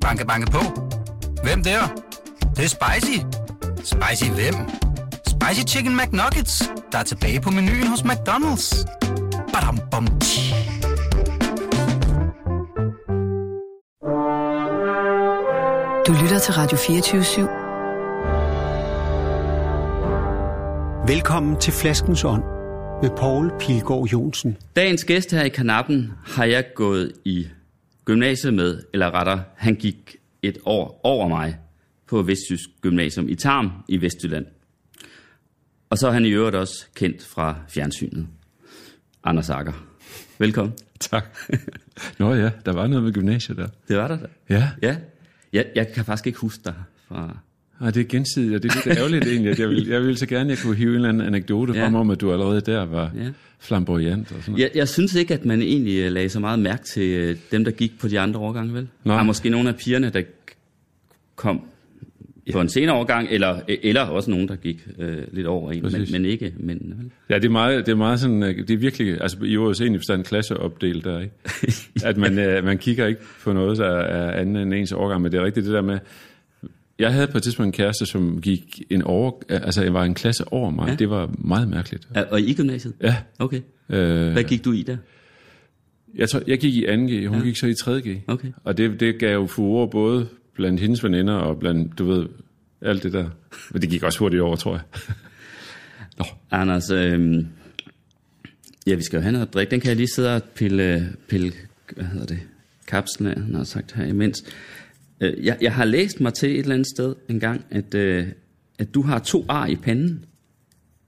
Banke, banke på. Hvem der? Det, det er spicy. Spicy hvem? Spicy Chicken McNuggets, der er tilbage på menuen hos McDonald's. Badum, bom, tji. Du lytter til Radio 24 /7. Velkommen til Flaskens Ånd med Poul Pilgaard Jonsen. Dagens gæst her i kanappen har jeg gået i gymnasiet med, eller rettere, han gik et år over mig på Vestjysk Gymnasium i Tarm i Vestjylland. Og så er han i øvrigt også kendt fra fjernsynet. Anders Akker. Velkommen. Tak. Nå ja, der var noget med gymnasiet der. Det var der da. Ja. Ja. Jeg, jeg kan faktisk ikke huske dig fra... Ej, det er gensidigt, og det er lidt ærgerligt egentlig. At jeg, vil, jeg vil så gerne, at jeg kunne hive en eller anden anekdote Ja. frem om, at du allerede der var Ja. flamboyant og sådan noget. Jeg, jeg synes ikke, at man egentlig øh, lagde så meget mærke til øh, dem, der gik på de andre årgange, vel? Nej. Der er måske nogle af pigerne, der kom på en senere årgang, eller, eller også nogen, der gik øh, lidt over en, men, Præcis. men ikke mændene, vel? Ja, det er meget, det er meget sådan, øh, det er virkelig, altså i ordets egentlig forstand klasseopdelt der, ikke? At man, øh, man kigger ikke på noget, der er andet end ens årgang, men det er rigtigt det der med, jeg havde på et tidspunkt en kæreste, som gik en over, altså jeg var en klasse over mig. Ja. Det var meget mærkeligt. Og i gymnasiet? Ja. Okay. Øh, Hvad gik du i der? jeg, tror, jeg gik i 2G, hun ja. gik så i 3G. Okay. Og det, det gav jo furore både blandt hendes veninder og blandt, du ved, alt det der. Men det gik også hurtigt over, tror jeg. Nå, Anders, øh, ja, vi skal jo have noget at drikke. Den kan jeg lige sidde og pille, pille hvad hedder det, kapslen af, han har sagt her imens. Øh, jeg, jeg har læst mig til et eller andet sted en gang, at, øh, at du har to ar i panden.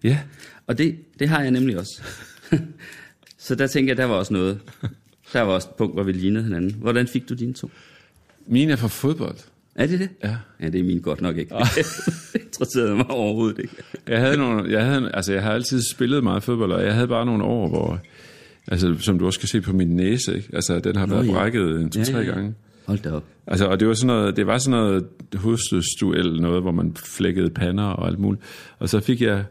ja. Og det, det har jeg nemlig også. Så der tænker jeg, der var også noget. Der var også et punkt, hvor vi lignede hinanden. Hvordan fik du dine to? Mine er fra fodbold. Er det det? Ja. Ja, det er min godt nok ikke. det interesserede mig overhovedet ikke. Jeg havde nogle, jeg havde, altså jeg har altid spillet meget fodbold, og jeg havde bare nogle år, hvor, altså som du også kan se på min næse, ikke? altså den har været ja. brækket en to-tre ja, ja. gange. Hold da op. Altså, og det var sådan noget, det var sådan noget hovedstødsduel, noget, hvor man flækkede pander og alt muligt. Og så fik jeg,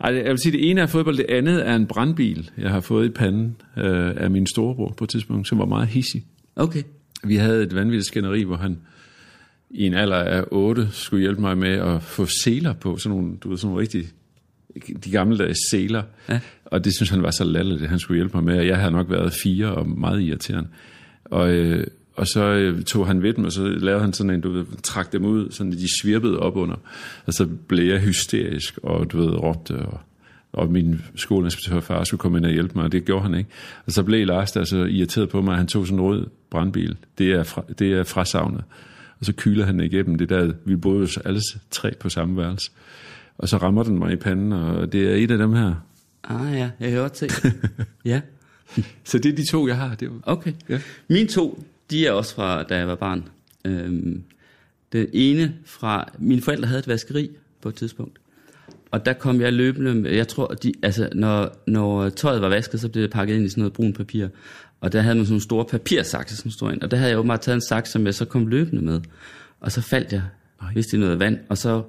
ej, jeg vil sige, det ene er fodbold, det andet er en brandbil, jeg har fået i panden øh, af min storebror på et tidspunkt, som var meget hissig. Okay. Vi havde et vanvittigt skænderi, hvor han i en alder af 8 skulle hjælpe mig med at få seler på, sådan nogle, du ved, sådan nogle rigtig, de gamle seler. Ja. Og det synes han var så latterligt, at han skulle hjælpe mig med, og jeg havde nok været fire og meget irriterende. Og, øh, og så øh, tog han ved dem, og så lavede han sådan en, du ved, trak dem ud, sådan at de svirpede op under. Og så blev jeg hysterisk, og du ved, råbte, og, og min skoleinspektør far skulle komme ind og hjælpe mig, og det gjorde han ikke. Og så blev Lars der så irriteret på mig, at han tog sådan en rød brandbil. Det er, fra, det er fra savnet. Og så kyler han igennem det der, vi boede jo alle tre på samme værelse. Og så rammer den mig i panden, og det er et af dem her. Ah ja, jeg har hørt til. ja, Så det er de to, jeg har. Det er, okay. Ja. Mine to, de er også fra, da jeg var barn. Øhm, den ene fra, mine forældre havde et vaskeri på et tidspunkt. Og der kom jeg løbende, med- jeg tror, de, altså, når, når tøjet var vasket, så blev det pakket ind i sådan noget brun papir. Og der havde man sådan nogle store papirsakse, som stod ind. Og der havde jeg åbenbart taget en saks, som jeg så kom løbende med. Og så faldt jeg, hvis det noget vand. Og så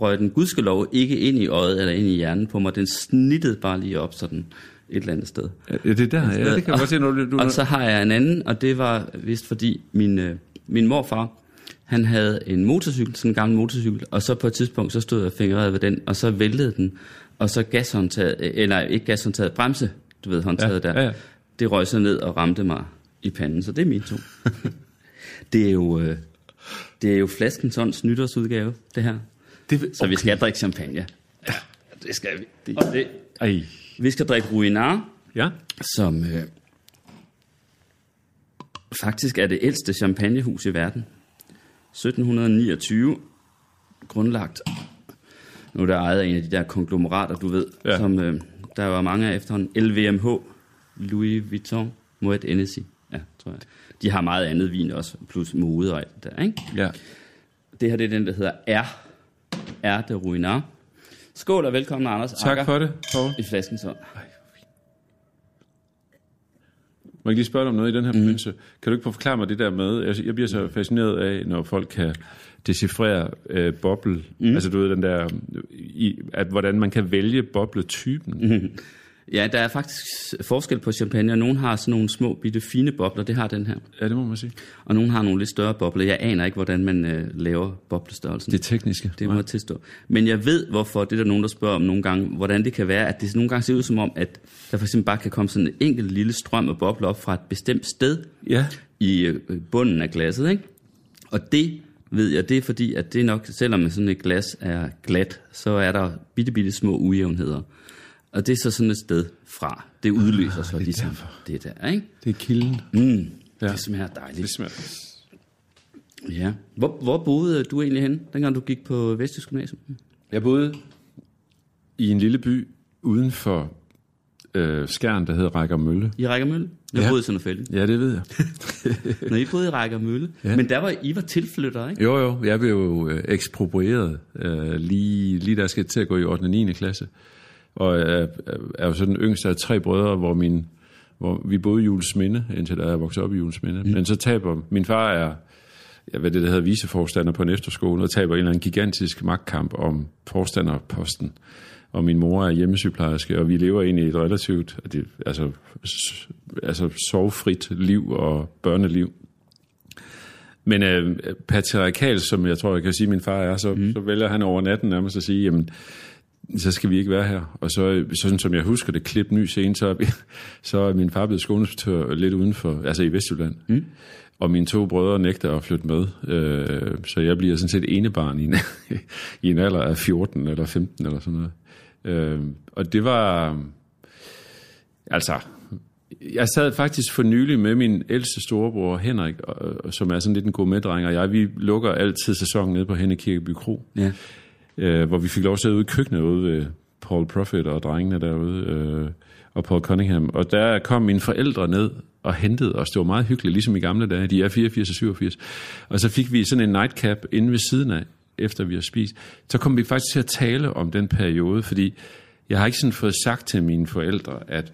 røg den gudskelov ikke ind i øjet eller ind i hjernen på mig. Den snittede bare lige op sådan et eller andet sted. ja, det er der, ja, det kan jeg godt se, når du... Og så har jeg en anden, og det var vist fordi min, øh, min morfar, han havde en motorcykel, sådan en gammel motorcykel, og så på et tidspunkt, så stod jeg fingreret ved den, og så væltede den, og så gashåndtaget, øh, eller ikke gashåndtaget, bremse, du ved, håndtaget Ja, der, ja, ja. det røg så ned og ramte mig i panden, så det er mine to. det er jo, øh, det er jo flaskens nytårsudgave, det her. det, Så vi skal drikke champagne. Ja, det skal vi. Det, det. Ej. Vi skal drikke Ruinar, Ja, som øh, faktisk er det ældste champagnehus i verden. 1729, grundlagt. Nu er der ejet af en af de der konglomerater, du ved, ja. Som øh, der var mange af efterhånden. LVMH, Louis Vuitton, Moet Hennessy, ja, tror jeg. De har meget andet vin også, plus mode og alt det der, ikke? ja. Det her det er den, der hedder R. R de Ruinar. Skål og velkommen, Anders Tak Akker, for det, Poul. i flaskens hånd. Må jeg lige spørge dig om noget i den her forbindelse? Kan du ikke prøve at forklare mig det der med, jeg, jeg bliver så fascineret af, når folk kan decifrere øh, boble, mm. altså du ved den der, i, at hvordan man kan vælge bobletypen. Mm. Ja, der er faktisk forskel på champagne, og nogen har sådan nogle små, bitte, fine bobler, det har den her. Ja, det må man sige. Og nogen har nogle lidt større bobler. Jeg aner ikke, hvordan man øh, laver boblestørrelsen. Det tekniske. Det må jeg tilstå. Men jeg ved, hvorfor det er der nogen, der spørger om nogle gange, hvordan det kan være, at det nogle gange ser ud som om, at der for eksempel bare kan komme sådan en enkelt lille strøm af bobler op fra et bestemt sted Ja, i øh, bunden af glasset, ikke? Og det ved jeg, det er fordi, at det nok, selvom sådan et glas er glat, så er der bitte, bitte små ujævnheder. Og det er så sådan et sted fra. Det udløser så ligesom derfor. det der, ikke? det er kilden. Mm, Ja. Det smager dejligt. Det smager. Ja. Hvor, hvor boede du egentlig henne, dengang du gik på Vestjysk Gymnasium? Jeg boede i en lille by uden for øh, Skjern, der hedder Rækkermølle. I Rækkermølle? Jeg Ja. boede i Sønderfælde. Ja, det ved jeg. Når I boede i Rækkermølle. Ja. Men der var I var tilflyttere, ikke? Jo, jo, jeg blev jo øh, eksproprieret øh, lige, lige da jeg skal til at gå i 8. og 9. klasse. Og er, er jo så den yngste af tre brødre, hvor, min, hvor vi boede i Julesminde, indtil da jeg voksede op i Julesminde. Mm. Men så taber, min far er, jeg ved det, der hedder viceforstander på en efterskole, og taber en eller anden gigantisk magtkamp om forstanderposten. Og min mor er hjemmesygeplejerske, og vi lever egentlig et relativt, det, altså, altså sorgfrit liv og børneliv. Men øh, patriarkal, som jeg tror, jeg kan sige, min far er, så, mm. så vælger han over natten nærmest at sige, jamen, så skal vi ikke være her. Og så, sådan som jeg husker det, klip ny scene, så er, så er min far blevet skoleinspektør lidt udenfor, altså i Vestjylland. Mm. Og mine to brødre nægter at flytte med, øh, så jeg bliver sådan set enebarn i en, i en alder af 14 eller 15 eller sådan noget. Øh, og det var, altså, jeg sad faktisk for nylig med min ældste storebror Henrik, som er sådan lidt en gourmetdreng, og jeg, vi lukker altid sæsonen nede på Henne Kirkeby Kro, Ja. Øh, hvor vi fik lov til at sidde ude i køkkenet ude ved Paul Profit og drengene derude, øh, og Paul Cunningham. Og der kom mine forældre ned og hentede os. Det var meget hyggeligt, ligesom i gamle dage. De er 84 og 87. Og så fik vi sådan en nightcap inde ved siden af, efter vi har spist. Så kom vi faktisk til at tale om den periode, fordi jeg har ikke sådan fået sagt til mine forældre, at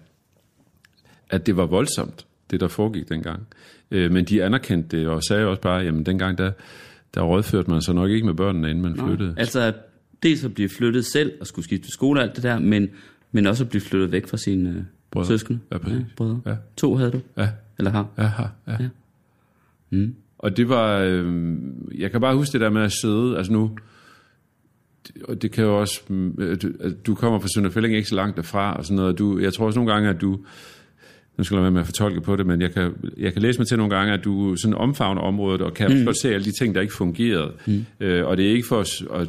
at det var voldsomt, det der foregik dengang. Øh, men de anerkendte det og sagde også bare, jamen dengang der, der rådførte man sig nok ikke med børnene, inden man flyttede. Altså, dels at blive flyttet selv og skulle skifte skole og alt det der, men, men også at blive flyttet væk fra sine øh, Brødre. søskende. Ja, præcis. brødre. Ja. To havde du, Ja, eller har? ja, ja. ja. Ja. Mm. Og det var, øh, jeg kan bare huske det der med at sidde, altså nu, og det kan jo også, øh, du, du kommer fra Sønderfælling ikke så langt derfra, og sådan noget, du, jeg tror også nogle gange, at du, nu skal jeg være med at fortolke på det, men jeg kan, jeg kan læse mig til nogle gange, at du sådan omfavner området, og kan mm. se alle de ting, der ikke fungerede. Mm. Øh, og det er ikke for at, at,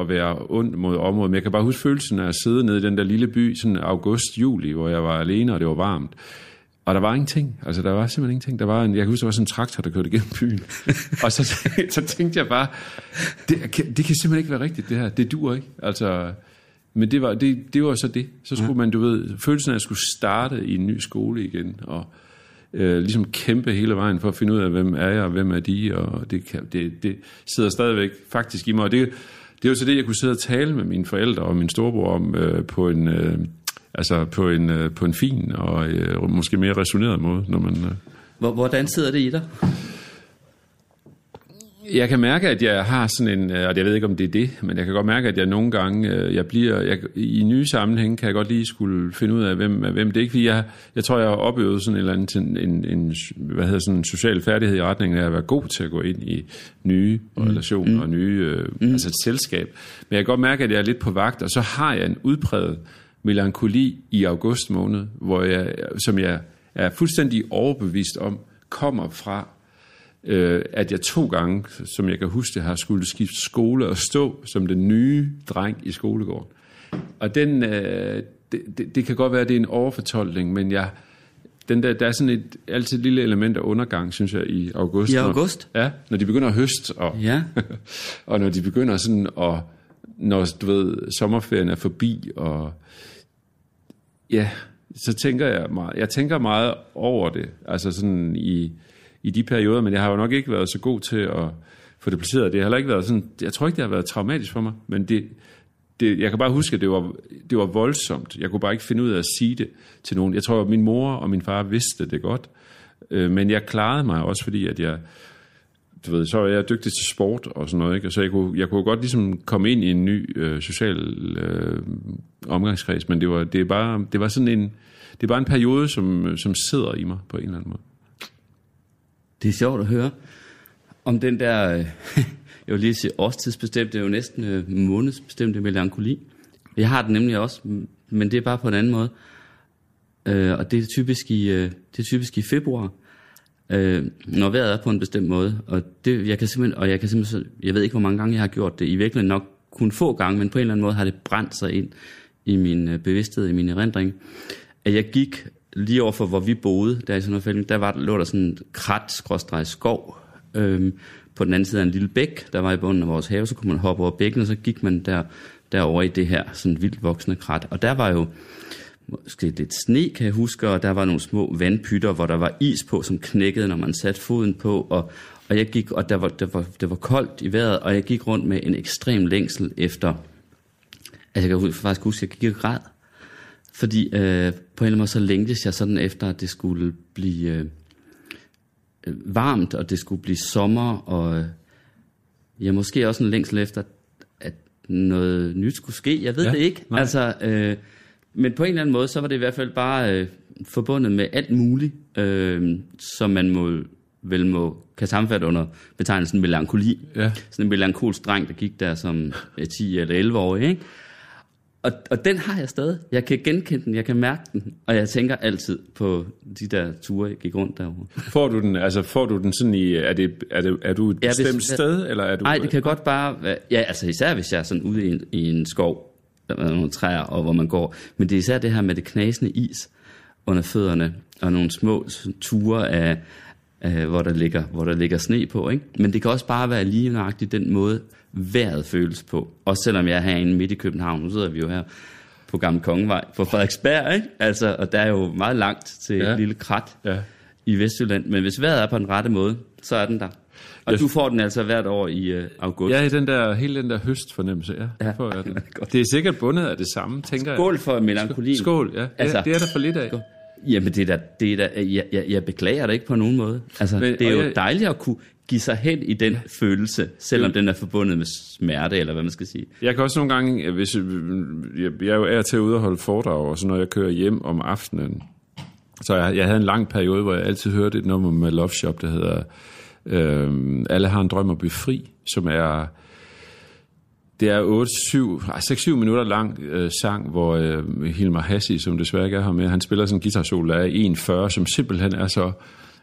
at være ond mod området, men jeg kan bare huske følelsen af at sidde nede i den der lille by, sådan august-juli, hvor jeg var alene, og det var varmt. Og der var ingenting. Altså, der var simpelthen ingenting. Der var en, jeg kan huske, der var sådan en traktor, der kørte igennem byen. og så, så tænkte jeg bare, det, kan- det kan simpelthen ikke være rigtigt, det her. Det dur ikke. Altså, men det var, det, det var så det. Så skulle ja. man, du ved, følelsen af at skulle starte i en ny skole igen, og øh, ligesom kæmpe hele vejen for at finde ud af, hvem er jeg, og hvem er de, og det, kan, det, det sidder stadigvæk faktisk i mig. Og det, det var så det, jeg kunne sidde og tale med mine forældre og min storebror om øh, på en... Øh, Altså på en, øh, på en fin og øh, måske mere resoneret måde, når man... Øh. Hvor, hvordan sidder det i dig? Jeg kan mærke, at jeg har sådan en, øh, og jeg ved ikke, om det er det, men jeg kan godt mærke, at jeg nogle gange, øh, jeg bliver, jeg, i nye sammenhæng kan jeg godt lige skulle finde ud af, hvem, hvem det er. Ikke fordi jeg, jeg tror, jeg har opøvet sådan en eller anden, en, en, hvad hedder sådan en social færdighed i retning af at være god til at gå ind i nye mm. relationer mm. og nye, øh, mm. altså et selskab. Men jeg kan godt mærke, at jeg er lidt på vagt, og så har jeg en udpræget melankoli i august måned, hvor jeg, som jeg er fuldstændig overbevist om, kommer fra øh, at jeg to gange, som jeg kan huske det, har skulle skifte skole og stå som den nye dreng i skolegården. Og den, øh, det, det, det kan godt være, at det er en overfortolkning, men jeg, den der, der er sådan et altid et lille element af undergang, synes jeg, i august. I Når- august? Ja, når de begynder at høste, og, Ja. og når de begynder sådan at, når du ved, sommerferien er forbi, og ja, så tænker jeg meget, jeg tænker meget over det, altså sådan i, i de perioder, men jeg har jo nok ikke været så god til at få det placeret. Det har heller ikke været sådan, jeg tror ikke, det har været traumatisk for mig, men det, det, jeg kan bare huske, at det var, det var voldsomt. Jeg kunne bare ikke finde ud af at sige det til nogen. Jeg tror, at min mor og min far vidste det godt, øh, men jeg klarede mig også, fordi at jeg du ved, så var jeg dygtig til sport og sådan noget, ikke? Og så jeg kunne, jeg kunne godt ligesom komme ind i en ny øh, social øh, omgangskreds, men det var, det, er bare, det var sådan en, det er bare en periode, som, som sidder i mig på en eller anden måde. Det er sjovt at høre om den der, øh, jeg vil lige sige årstidsbestemt, det er jo næsten øh, månedsbestemte melankoli. Jeg har den nemlig også, men det er bare på en anden måde. Øh, og det er typisk i, øh, det er typisk i februar, øh, når vejret er på en bestemt måde. Og, det, jeg kan simpelthen, og jeg kan simpelthen, jeg ved ikke, hvor mange gange jeg har gjort det. I virkeligheden nok kun få gange, men på en eller anden måde har det brændt sig ind i min øh, bevidsthed, i min erindring. At jeg gik lige overfor, hvor vi boede, der i sådan der var, lå der sådan en krat skov, øhm, på den anden side af en lille bæk, der var i bunden af vores have, så kunne man hoppe over bækken, og så gik man der, derover i det her sådan vildt voksende krat. Og der var jo måske lidt sne, kan jeg huske, og der var nogle små vandpytter, hvor der var is på, som knækkede, når man satte foden på, og, og jeg gik, og der var, der var, det var koldt i vejret, og jeg gik rundt med en ekstrem længsel efter, altså jeg kan faktisk huske, at jeg gik og græd, fordi øh, på en eller anden måde så længtes jeg sådan efter, at det skulle blive øh, varmt, og det skulle blive sommer, og øh, ja, måske også en længsel efter, at noget nyt skulle ske. Jeg ved ja, det ikke. Nej. Altså, øh, men på en eller anden måde, så var det i hvert fald bare øh, forbundet med alt muligt, øh, som man må, vel må, kan sammenfatte under betegnelsen melankoli. Ja. Sådan en melankolsk dreng, der gik der som 10 eller 11 år, ikke? Og, og den har jeg stadig. Jeg kan genkende den, jeg kan mærke den, og jeg tænker altid på de der ture, jeg gik rundt derovre. Får du den, altså får du den sådan i, er, det, er, det, er du et ja, bestemt hvis, sted, eller er du... Nej, det kan godt bare være, ja, altså især hvis jeg er sådan ude i en, i en skov, der er nogle træer, og hvor man går. Men det er især det her med det knasende is under fødderne, og nogle små ture af, af hvor, der ligger, hvor der ligger sne på. Ikke? Men det kan også bare være lige nøjagtigt den måde, vejret føles på. Også selvom jeg er herinde midt i København. Nu sidder vi jo her på Gamle Kongevej på Frederiksberg, ikke? Altså, og der er jo meget langt til ja. et lille krat ja. i Vestjylland. Men hvis vejret er på den rette måde, så er den der. Og jeg... du får den altså hvert år i uh, august. Ja, i den der, hele den der høstfornemmelse, ja. ja. Får jeg den. det er sikkert bundet af det samme, tænker Skål jeg. Skål for melankolien. Skål, ja. Altså, det er der for lidt af. Skål. Jamen, det er da, det er da, jeg, jeg, jeg beklager det ikke på nogen måde. Altså, Men, det er jo jeg, dejligt at kunne give sig hen i den følelse, selvom den er forbundet med smerte, eller hvad man skal sige. Jeg kan også nogle gange, hvis jeg, jeg er jo er til at ude og holde foredrag, og så når jeg kører hjem om aftenen, så jeg, jeg havde en lang periode, hvor jeg altid hørte et nummer med Love Shop, der hedder øh, Alle har en drøm at blive fri, som er det er 6-7 minutter lang øh, sang, hvor øh, Hilmar Hassi, som desværre ikke er her med, han spiller sådan en guitarsolo af 1.40, som simpelthen er så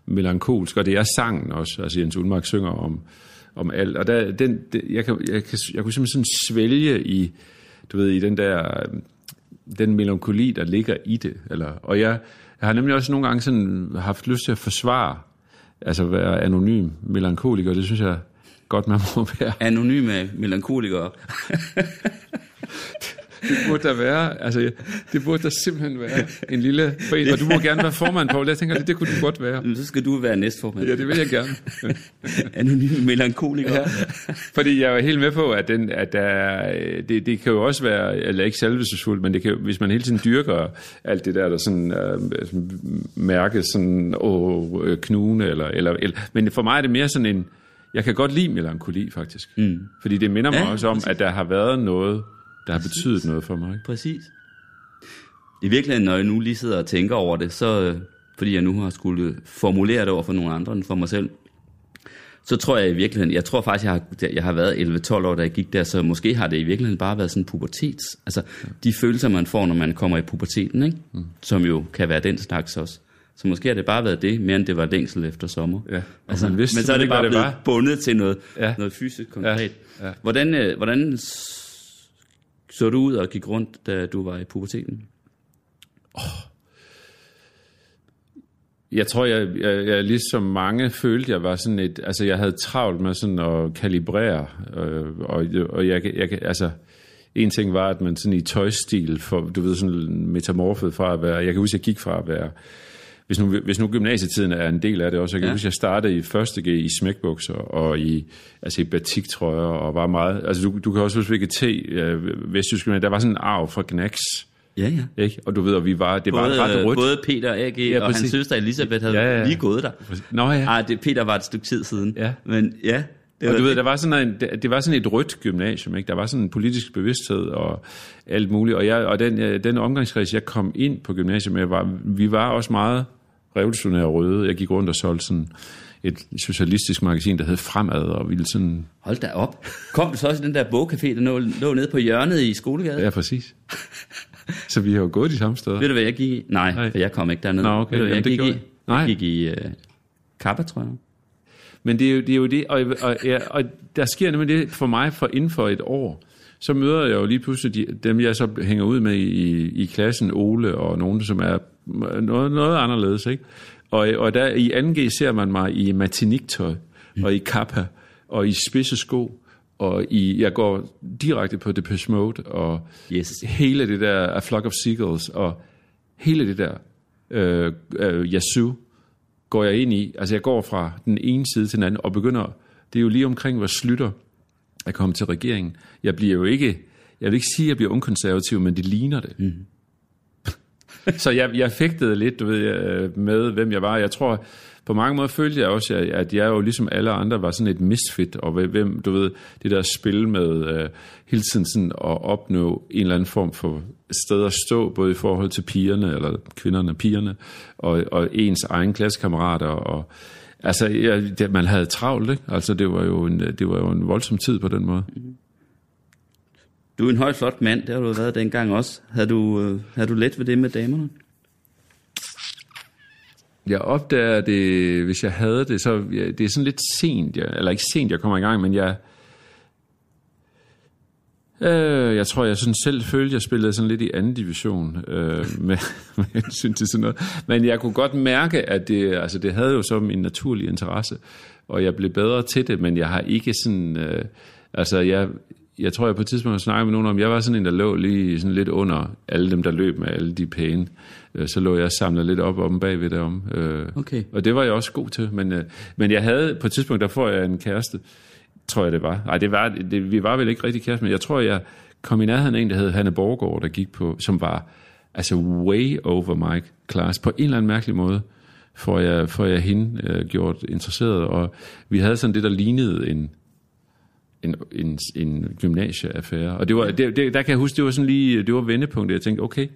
melankolsk, og det er sangen også. Altså Jens Ulmark synger om, om alt. Og der, den, det, jeg, kan, jeg, kan, jeg kunne simpelthen sådan svælge i, du ved, i den der, den melankoli, der ligger i det. Eller, og jeg, jeg har nemlig også nogle gange sådan haft lyst til at forsvare, altså være anonym melankoliker, det synes jeg godt, man må være. Anonyme melankolikere. det burde der være, altså, det burde der simpelthen være en lille forening. Og du må gerne være formand, Poul. Jeg tænker, det, det kunne du godt være. Så skal du være næstformand. Ja, det vil jeg gerne. Anonym melankoliker. Ja. Fordi jeg er helt med på, at, den, at der, det, det kan jo også være, eller ikke selvbesøgsfuldt, men det kan, hvis man hele tiden dyrker alt det der, der sådan, øh, mærkes sådan, åh, øh, knune, eller, eller, eller, men for mig er det mere sådan en, jeg kan godt lide melankoli, faktisk. Mm. Fordi det minder mig ja, også om, præcis. at der har været noget, der har Præcis. betydet noget for mig. Præcis. I virkeligheden, når jeg nu lige sidder og tænker over det, så øh, fordi jeg nu har skulle formulere det over for nogle andre end for mig selv, så tror jeg i virkeligheden, jeg tror faktisk, jeg har, jeg har været 11-12 år, da jeg gik der, så måske har det i virkeligheden bare været sådan pubertets. Altså ja. de følelser, man får, når man kommer i puberteten, ikke? Mm. som jo kan være den slags også. Så måske har det bare været det, mere end det var længsel efter sommer. Ja, altså, men så er det bare det blevet var. bundet til noget, ja. noget fysisk konkret. Ja. Ja. Hvordan, øh, hvordan så du ud og gik rundt, da du var i puberteten? Oh. Jeg tror, jeg, jeg, jeg ligesom mange følte, jeg var sådan et, altså jeg havde travlt med sådan at kalibrere, øh, og, og jeg, jeg, altså, en ting var, at man sådan i tøjstil, for, du ved, sådan metamorfet fra at være, jeg kan huske, jeg gik fra at være hvis nu, hvis nu gymnasietiden er en del af det også, jeg kan ja. huske, jeg startede i første G i smækbukser og i, altså i batiktrøjer og var meget, altså du, du kan også huske, hvilket T, øh, Vestjysk, der var sådan en arv fra Gnax, Ja, ja. Ikke? Og du ved, og vi var, det var ret Både, rødt. både Peter A.G. Ja, og hans søster Elisabeth havde Ja, ja, lige gået der. Nå ja. Ej, det, Peter var et stykke tid siden. Ja. Men ja, det Og var du ved, der var sådan en, det var sådan et rødt gymnasium, ikke? Der var sådan en politisk bevidsthed og alt muligt. Og, jeg, og den, øh, den omgangskreds, jeg kom ind på gymnasiet med, var, vi var også meget revolutionære røde. Jeg gik rundt og solgte sådan et socialistisk magasin, der hed Fremad, og ville sådan... Hold da op. Kom du så også i den der bogcafé, der lå, lå nede på hjørnet i Skolegade? Ja, præcis. Så vi har jo gået de samme steder. Ved du, hvad jeg gik i? Nej, Nej. For jeg kom ikke derned. Nå, okay. Ved du, hvad Jamen, jeg gik i? Nej. Jeg gik i uh, Kappa, tror jeg. Men det er jo det, er jo det og, og, ja, og der sker nemlig det for mig for inden for et år. Så møder jeg jo lige pludselig de, dem, jeg så hænger ud med i, i klassen, Ole og nogen, som er noget, noget anderledes. Ikke? Og, og der i 2G ser man mig i matiniktøj, og i kappa, og i spidse sko, og i, jeg går direkte på Depeche Mode, og Yes. hele det der A Flock of Seagulls, og hele det der øh, øh, Yasu, går jeg ind i. Altså jeg går fra den ene side til den anden, og begynder, det er jo lige omkring, hvor slutter at komme til regeringen. Jeg bliver jo ikke, jeg vil ikke sige, at jeg bliver unkonservativ, men det ligner det. Mm. Så jeg, jeg fægtede lidt du ved, øh, med, hvem jeg var. Jeg tror, på mange måder følte jeg også, at- jeg jo ligesom alle andre var sådan et misfit, og hvem, du ved, det der spil med øh, hele tiden sådan at opnå en eller anden form for sted at stå, både i forhold til pigerne, eller kvinderne, pigerne, og, og ens egen klassekammerater, og altså, jeg, det, man havde travlt, ikke? Altså, det var, jo en, det var jo en voldsom tid på den måde. Mm-hmm. Du er en høj, flot mand. Det har du været dengang også. Havde du, øh, havde du let ved det med damerne? Jeg opdager det, hvis jeg havde det, så ja, det er sådan lidt sent, jeg, eller ikke sent, jeg kommer i gang, men jeg, øh, jeg tror, jeg sådan selv følte, jeg spillede sådan lidt i anden division øh, med, med hensyn til sådan noget. Men jeg kunne godt mærke, at det, altså det havde jo så min naturlige interesse, og jeg blev bedre til det, men jeg har ikke sådan, øh, altså jeg, jeg tror, jeg på et tidspunkt har snakket med nogen om, jeg var sådan en, der lå lige sådan lidt under alle dem, der løb med alle de pæne. Øh, Så lå jeg og samlede lidt op om bagved derom. Øh, Okay. Og det var jeg også god til. Men, øh, men jeg havde på et tidspunkt, der får jeg en kæreste, tror jeg det var. Nej, det var, det, vi var vel ikke rigtig kæreste, men jeg tror, jeg kom i nærheden af en, der hed Hanne Borgård, der gik på, som var altså way over my class, på en eller anden mærkelig måde får jeg, får jeg hende øh, gjort interesseret, og vi havde sådan det, der lignede en, en, en, en gymnasieaffære. Og det var, det, det, der kan jeg huske, det var sådan lige, det var vendepunktet. Jeg tænkte, okay,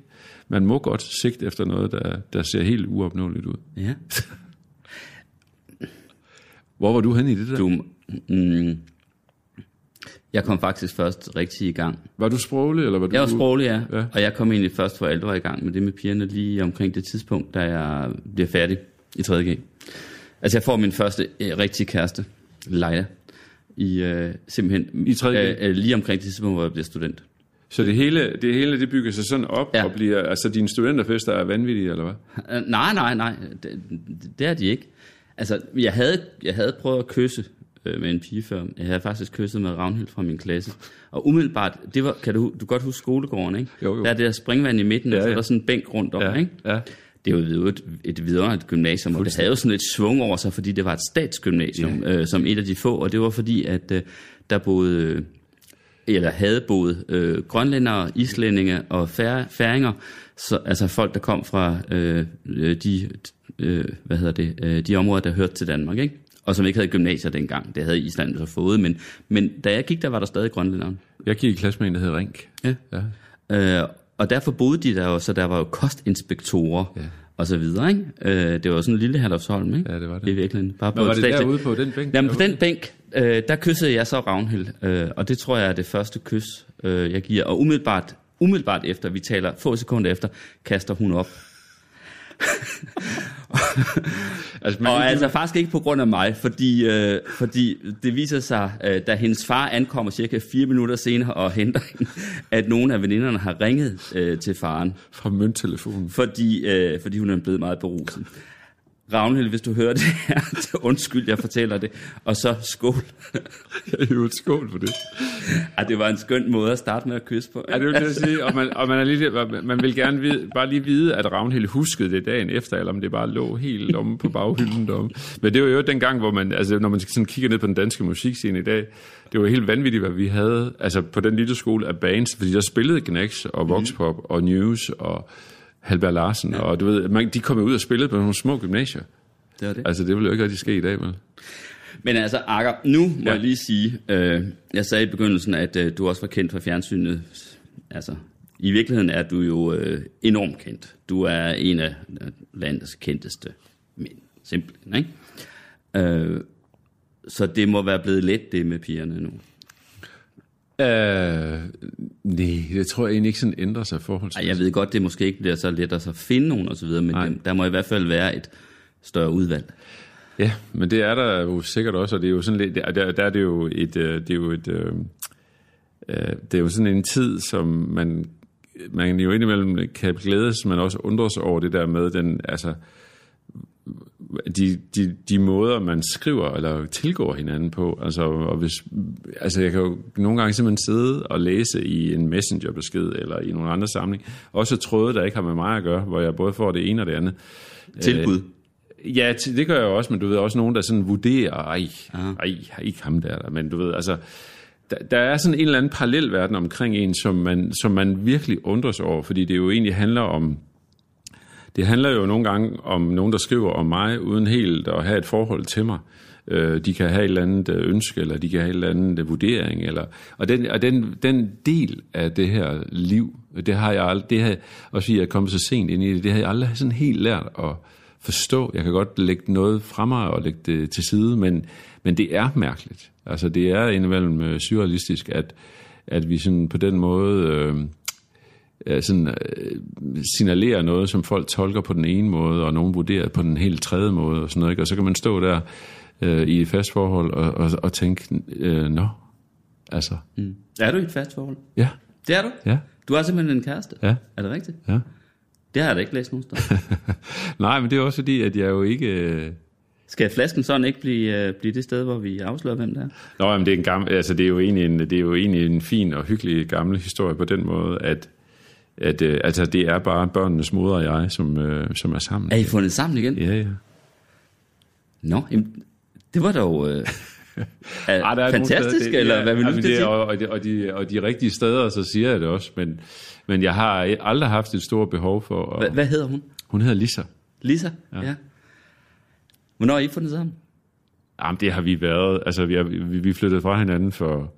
man må godt sigte efter noget, der, der ser helt uopnåeligt ud. Ja. Hvor var du henne i det der? Du, mm, jeg kom faktisk først rigtig i gang. Var du sproglig, eller var du... Jeg var sproglig, ja. Ja. Og jeg kom egentlig først for alvor i gang med det med pigerne lige omkring det tidspunkt, da jeg bliver færdig i 3.G. Altså jeg får min første øh, rigtige kæreste, Leila, i øh, simpelthen I 3.G? Øh, øh, lige omkring det tidspunkt, hvor jeg bliver student. Så det hele, det hele det bygger sig sådan op, ja. Ja. og bliver... Altså, dine studenterfester er vanvittige, eller hvad? Øh, nej, nej, nej, det, det er de ikke. Altså, jeg havde, jeg havde prøvet at kysse øh, med en pige før. Jeg havde faktisk kysset med Ravnhild fra min klasse. Og umiddelbart, det var, kan du, du godt huske skolegården, ikke? Jo, jo. Der er det der springvand i midten, Ja, og så er ja. der sådan en bænk rundt om, Ja, ikke? ja. Det er jo et, et videre et gymnasium, og det havde jo sådan et svung over sig, fordi det var et statsgymnasium, ja. øh, som et af de få, og det var fordi, at øh, der boede, øh, eller havde boet øh, grønlændere, islændinge og fær, færinger, så, altså folk, der kom fra øh, øh, de, øh, hvad hedder det, øh, de områder, der hørte til Danmark, ikke? og som ikke havde gymnasier dengang. Det havde Island så fået, men, men da jeg gik, der var der stadig grønlændere. Jeg gik i klasse med en, der hed Rink. Ja. Ja. Øh, og derfor boede de der jo, så der var jo kostinspektorer Ja. og så videre. Ikke? Øh, det var sådan en lille Herlufsholm, ikke? Ja, det var det. I virkeligheden. Bare Men var et det statsligt- derude på den bænk? Jamen på den bænk, øh, der kyssede jeg så Ravnhild, øh, og det tror jeg er det første kys, øh, jeg giver. Og umiddelbart, umiddelbart efter, vi taler få sekunder efter, kaster hun op. Altså, Og altså faktisk ikke på grund af mig, fordi, øh, fordi det viser sig, øh, da hendes far ankommer cirka fire minutter senere og henter hende, at nogle af veninderne har ringet øh, til faren, Fra mønttelefonen. fordi, øh, fordi hun er blevet meget beruset. Ragnhild, hvis du hører det her, så undskyld, jeg fortæller det. Og så skål. Jeg er skål for det. Ej, det var en skøn måde at starte med at kysse på. Ja, det vil jeg sige. Og man, og man, er lige, man vil gerne vide, bare lige vide, at Ragnhild huskede det dagen efter, eller om det bare lå helt omme på baghylden deromme. Men det var jo den gang, hvor man, altså når man sådan kigger ned på den danske musikscene i dag, det var helt vanvittigt, hvad vi havde, altså på den lille skole af bands, fordi der spillede Gnex og Voxpop og News og Halberg Larsen, ja. og du ved, man, de kom ud og spillede på nogle små gymnasier. Det var det. Altså, det ville jo ikke rigtig ske i dag, vel? Men altså, Akker, nu må Ja. jeg lige sige, øh, jeg sagde i begyndelsen, at øh, du også var kendt fra fjernsynet. Altså, i virkeligheden er du jo øh, enormt kendt. Du er en af øh, landets kendteste mænd, simpelthen, ikke? Øh, så det må være blevet let, det med pigerne nu. Uh, nej, det tror jeg egentlig ikke sådan ændrer sig forholdsvis. Ej, jeg ved godt, det måske ikke bliver så let at så finde nogen osv., men det, der må i hvert fald være et større udvalg. Ja, men det er der jo sikkert også, og det er jo sådan lidt, der, der er det jo et, øh, det er jo et, øh, øh, det er jo sådan en tid, som man, man jo indimellem kan glædes, men også undre sig over det der med den, altså, de, de, de måder, man skriver eller tilgår hinanden på. Altså, og hvis, altså, jeg kan jo nogle gange simpelthen sidde og læse i en messengerbesked eller i nogle andre samling. Også tråde, der ikke har med mig at gøre, hvor jeg både får det ene og det andet. Tilbud. Ja, t- det gør jeg også, men du ved også nogen, der sådan vurderer, ej, Aha. ej, ikke ham der, der, men du ved, altså, der, der er sådan en eller anden parallel verden omkring en, som man, som man virkelig undres over, fordi det jo egentlig handler om, det handler jo nogle gange om nogen, der skriver om mig, uden helt at have et forhold til mig. Øh, de kan have et eller andet øh, ønske, eller de kan have et eller andet øh, vurdering. Eller, og den, og den, den del af det her liv, det har jeg aldrig, det har, også fordi jeg er kommet så sent ind i det, det har jeg aldrig sådan helt lært at forstå. Jeg kan godt lægge noget fra mig og lægge det til side, men, men det er mærkeligt. Altså det er indimellem surrealistisk, at, at vi sådan på den måde... Øh, sådan, øh, signalerer noget, som folk tolker på den ene måde, og nogen vurderer på den helt tredje måde, og sådan noget, ikke? Og så kan man stå der øh, i et fast forhold og, og, og tænke, øh, nå, altså, Mm. Er du i et fast forhold? ja, Det er du? ja, Du har simpelthen en kæreste? ja, Er det rigtigt? ja. Det har jeg da ikke læst nogen sted. Nej, men det er også fordi, at jeg jo ikke... Øh... Skal flasken sådan ikke blive, øh, blive det sted, hvor vi afslører, hvem det er? Nå, men det er, en gammel, altså, det, er jo egentlig en, det er jo egentlig en fin og hyggelig gammel historie på den måde, at, at øh, altså, det er bare børnenes moder og jeg, som, øh, som er sammen. Er I fundet sammen igen? Ja, ja. Nå, jamen, det var dog øh, er, Ej, der er fantastisk, steder, det, eller ja, hvad vil du det, er- sige? og, og, de, og, de, og de rigtige steder, så siger jeg det også, men, men jeg har aldrig haft et stort behov for... At, Hvad, hvad hedder hun? Hun hedder Lisa. Lisa? Ja. ja. Hvornår har I fundet sammen? Jamen, det har vi været... Altså, vi, har, vi, vi flyttede fra hinanden for...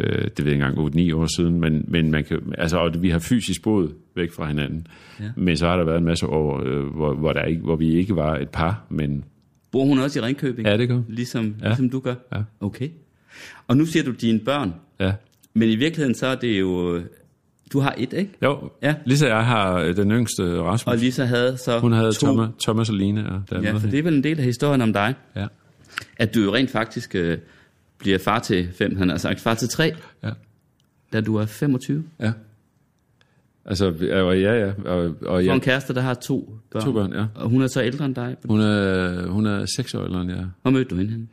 Øh, det ved jeg engang, 8-9 år siden, men, men man kan, altså, og vi har fysisk boet væk fra hinanden. Ja. Men så har der været en masse år, øh, hvor, hvor, der ikke, hvor vi ikke var et par, men Bor hun også i Ringkøbing? Ja, det gør. Ligesom, Ja. ligesom du gør? Ja. Okay. Og nu siger du dine børn, ja. men i virkeligheden så er det jo... Du har et, ikke? Jo, Ja. Lisa og jeg har øh, den yngste Rasmus. Og Lisa havde så Hun havde to. Thomas, Thomas og Line. Er Ja, for det er vel en del af historien om dig. Ja. At du jo rent faktisk øh, bliver far til fem, han har sagt far til tre, Ja. da du er 25. Ja. Altså, og ja, ja. Og, og ja, en kæreste, der har to børn. to børn, ja. Og hun er så ældre end dig. Hun er, hun er seks år ældre end jeg. Hvor mødte du hende? henne?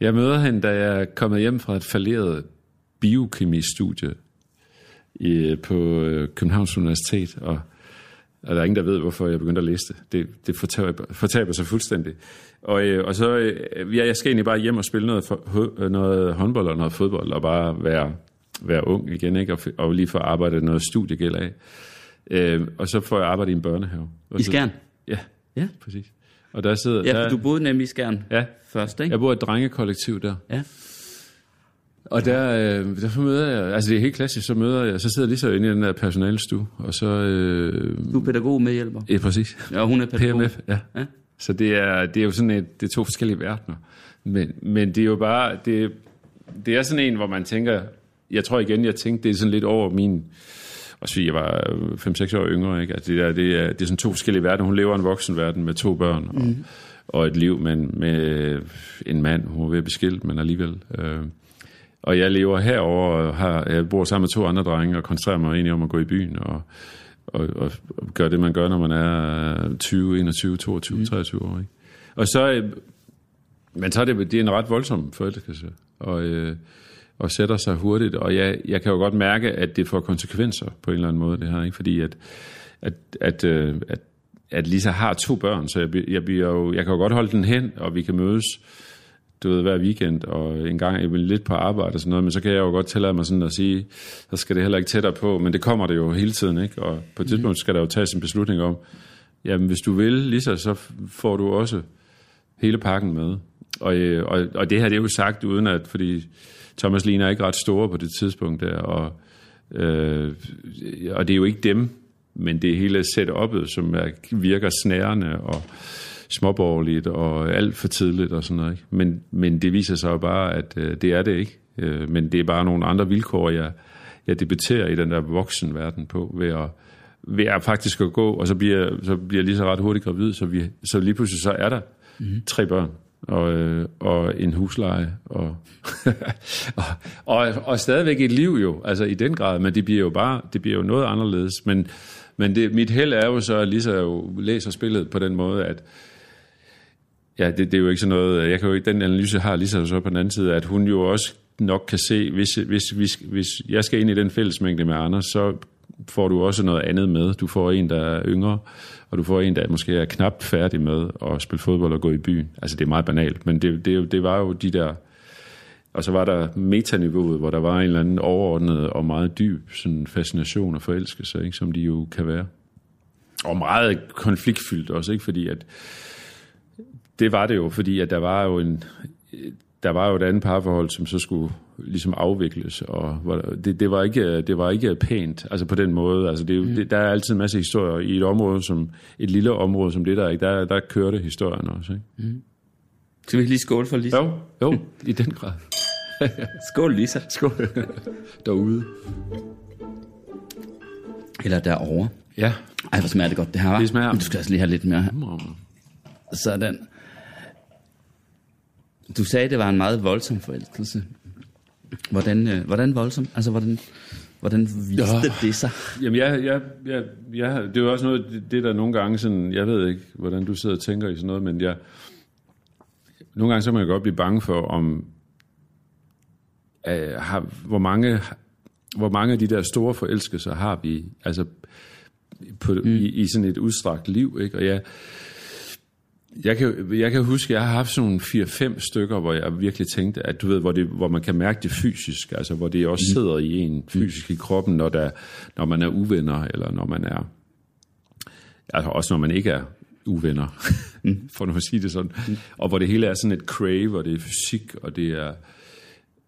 Jeg møder hende, da jeg er kommet hjem fra et falderet biokemistudie i, på øh, Københavns Universitet, og, og der er ingen, der ved, hvorfor jeg begyndte at læse det. Det, det fortaber, fortaber sig fuldstændig. Og, øh, og så, øh, ja, jeg skal egentlig bare hjem og spille noget, for, noget håndbold og noget fodbold, og bare være, være ung igen, ikke? Og, og lige få arbejdet noget studiegæld af. Øh, og så får jeg arbejde i en børnehave. Og I Skjern? Ja, Ja. præcis. Og der sidder... Ja, der, for du boede nemlig i Skjern ja, først, ikke? jeg bor i et drengekollektiv der. Ja. Og der, øh, der møder jeg, altså det er helt klassisk, så møder jeg, så sidder jeg lige så inde i den der personalstue, og så, øh, Du er pædagog medhjælper. ja præcis, Ja, hun er pædagog. PMF, ja. Ja. Så det er, det er jo sådan et, det er to forskellige verdener. Men, men det er jo bare, det, det er sådan en, hvor man tænker, jeg tror igen, jeg tænkte, det er sådan lidt over min, også fordi jeg var 5-6 år yngre, ikke? Altså det, der, det, er, det er sådan to forskellige verdener. Hun lever en voksen verden med to børn, og, mm. og et liv med, med en mand, hun er ved at beskilt, men alligevel. Øh, og jeg lever herover og har, jeg bor sammen med to andre drenge og koncentrerer mig egentlig om at gå i byen og, og, og, og gøre det, man gør, når man er 20, 21, 22, mm. 23 år. Ikke? Og så, øh, men så er det, det er en ret voldsom forelskelse, og, øh, og sætter sig hurtigt, og jeg, jeg kan jo godt mærke, at det får konsekvenser på en eller anden måde, det her, ikke? fordi at, at, at, øh, at, at Lisa har to børn, så jeg, jeg, bliver jo, jeg kan jo godt holde den hen, og vi kan mødes du ved, hver weekend, og en gang jeg vil lidt på arbejde og sådan noget, men så kan jeg jo godt tillade mig sådan at sige, så skal det heller ikke tættere på, men det kommer det jo hele tiden, ikke? Og på et tidspunkt skal der jo tages en beslutning om, jamen hvis du vil, Lisa, så får du også hele pakken med. Og, øh, og, og det her, det er jo sagt uden at, fordi Thomas Lina er ikke ret store på det tidspunkt der, og, øh, og det er jo ikke dem, men det er hele setup'et, som er, virker snærende og småborgerligt og alt for tidligt og sådan noget. Ikke? Men, men det viser sig jo bare, at øh, det er det ikke. Øh, men det er bare nogle andre vilkår, jeg, jeg debatterer i den der voksenverden på, ved at, ved at faktisk at gå, og så bliver, så bliver jeg lige så ret hurtigt gravid, så, vi, så lige pludselig så er der mm. tre børn og, øh, og en husleje, og, og, og, og stadigvæk et liv jo, altså i den grad, men det bliver jo bare, det bliver jo noget anderledes, men, men det, mit held er jo så, at Lisa jo læser spillet på den måde, at ja, det, det er jo ikke sådan noget, øh, jeg kan jo ikke, den analyse har lige så på den anden side, at hun jo også nok kan se, hvis, hvis, hvis, hvis jeg skal ind i den fællesmængde med Anders, så får du også noget andet med. Du får en, der er yngre, og du får en, der måske er knap færdig med at spille fodbold og gå i byen. Altså det er meget banalt, men det, det, det var jo de der... Og så var der metaniveauet, hvor der var en eller anden overordnet og meget dyb sådan fascination og forelskelse, ikke, som de jo kan være. Og meget konfliktfyldt også, ikke? fordi at det var det jo, fordi at der var jo en der var jo et andet parforhold, som så skulle ligesom afvikles, og det, det, var ikke, det var ikke pænt, altså på den måde. Altså det, mm. det, der er altid en masse historier i et område, som et lille område som det der, ikke? der, der kørte historien også. Ikke? Mm. Skal vi lige skåle for Lisa? Jo, jo i den grad. Skål, Lisa. Skål. Derude. Eller derovre. Ja. Ej, hvor smager det godt, det her, var. Det smager. Men du skal altså lige have lidt mere. Sådan. Du sagde, det var en meget voldsom forelskelse. Hvordan, øh, hvordan voldsom? Altså, hvordan, hvordan viste ja. det sig? Jamen, jeg, jeg, jeg, jeg, det er jo også noget, det, det der nogle gange sådan, jeg ved ikke, hvordan du sidder og tænker i sådan noget, men jeg, nogle gange så må jeg godt blive bange for, om, uh, har, hvor, mange, hvor mange af de der store forelskelser har vi, altså på, mm. i, i sådan et udstrakt liv, ikke? Og jeg, jeg kan, jeg kan huske, at jeg har haft sådan 4-5 stykker, hvor jeg virkelig tænkte, at du ved, hvor, det, hvor man kan mærke det fysisk, altså hvor det også mm. sidder i en fysisk i kroppen, når, der, når man er uvenner, eller når man er, altså også når man ikke er uvenner, mm. for nu at sige det sådan, mm. og hvor det hele er sådan et crave, og det er fysik, og det er,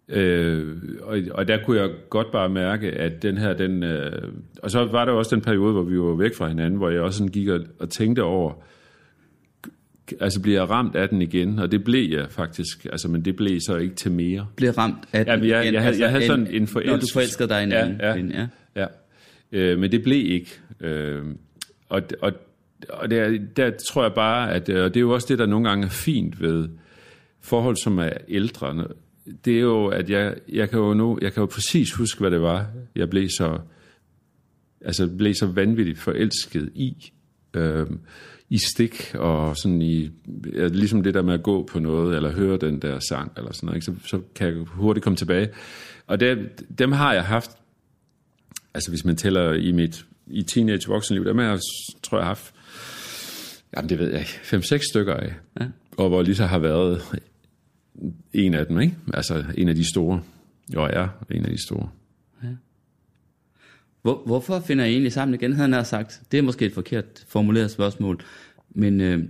Øh, og, og der kunne jeg godt bare mærke, at den her, den, øh, og så var der også den periode, hvor vi var væk fra hinanden, hvor jeg også sådan gik og, og tænkte over, altså bliver ramt af den igen, og det blev jeg faktisk, altså, men det blev så ikke til mere. Blev ramt af den ja, jeg, igen? Jeg, jeg, altså, jeg havde sådan en forelskelse. Når du forelskede dig i en ja, anden. Ja, ja. ja. Øh, men det blev ikke. Øh, og og, og der, der tror jeg bare, at og det er jo også det, der nogle gange er fint ved forhold, som er ældre. Det er jo, at jeg, jeg kan jo nu, jeg kan jo præcis huske, hvad det var, jeg blev så, altså blev så vanvittigt forelsket i. Øh, i stik, og sådan i, ja, ligesom det der med at gå på noget, eller høre den der sang, eller sådan noget, ikke? Så, så kan jeg hurtigt komme tilbage. Og det, dem har jeg haft, altså hvis man tæller i mit i teenage voksenliv, dem har jeg, tror jeg, haft, jamen det ved jeg ikke, fem-seks stykker af. Ja. Og hvor lige så har været en af dem, ikke? Altså en af de store. Jo, er en af de store. Hvor, hvorfor finder I egentlig sammen igen, havde han sagt? Det er måske et forkert formuleret spørgsmål, men øh,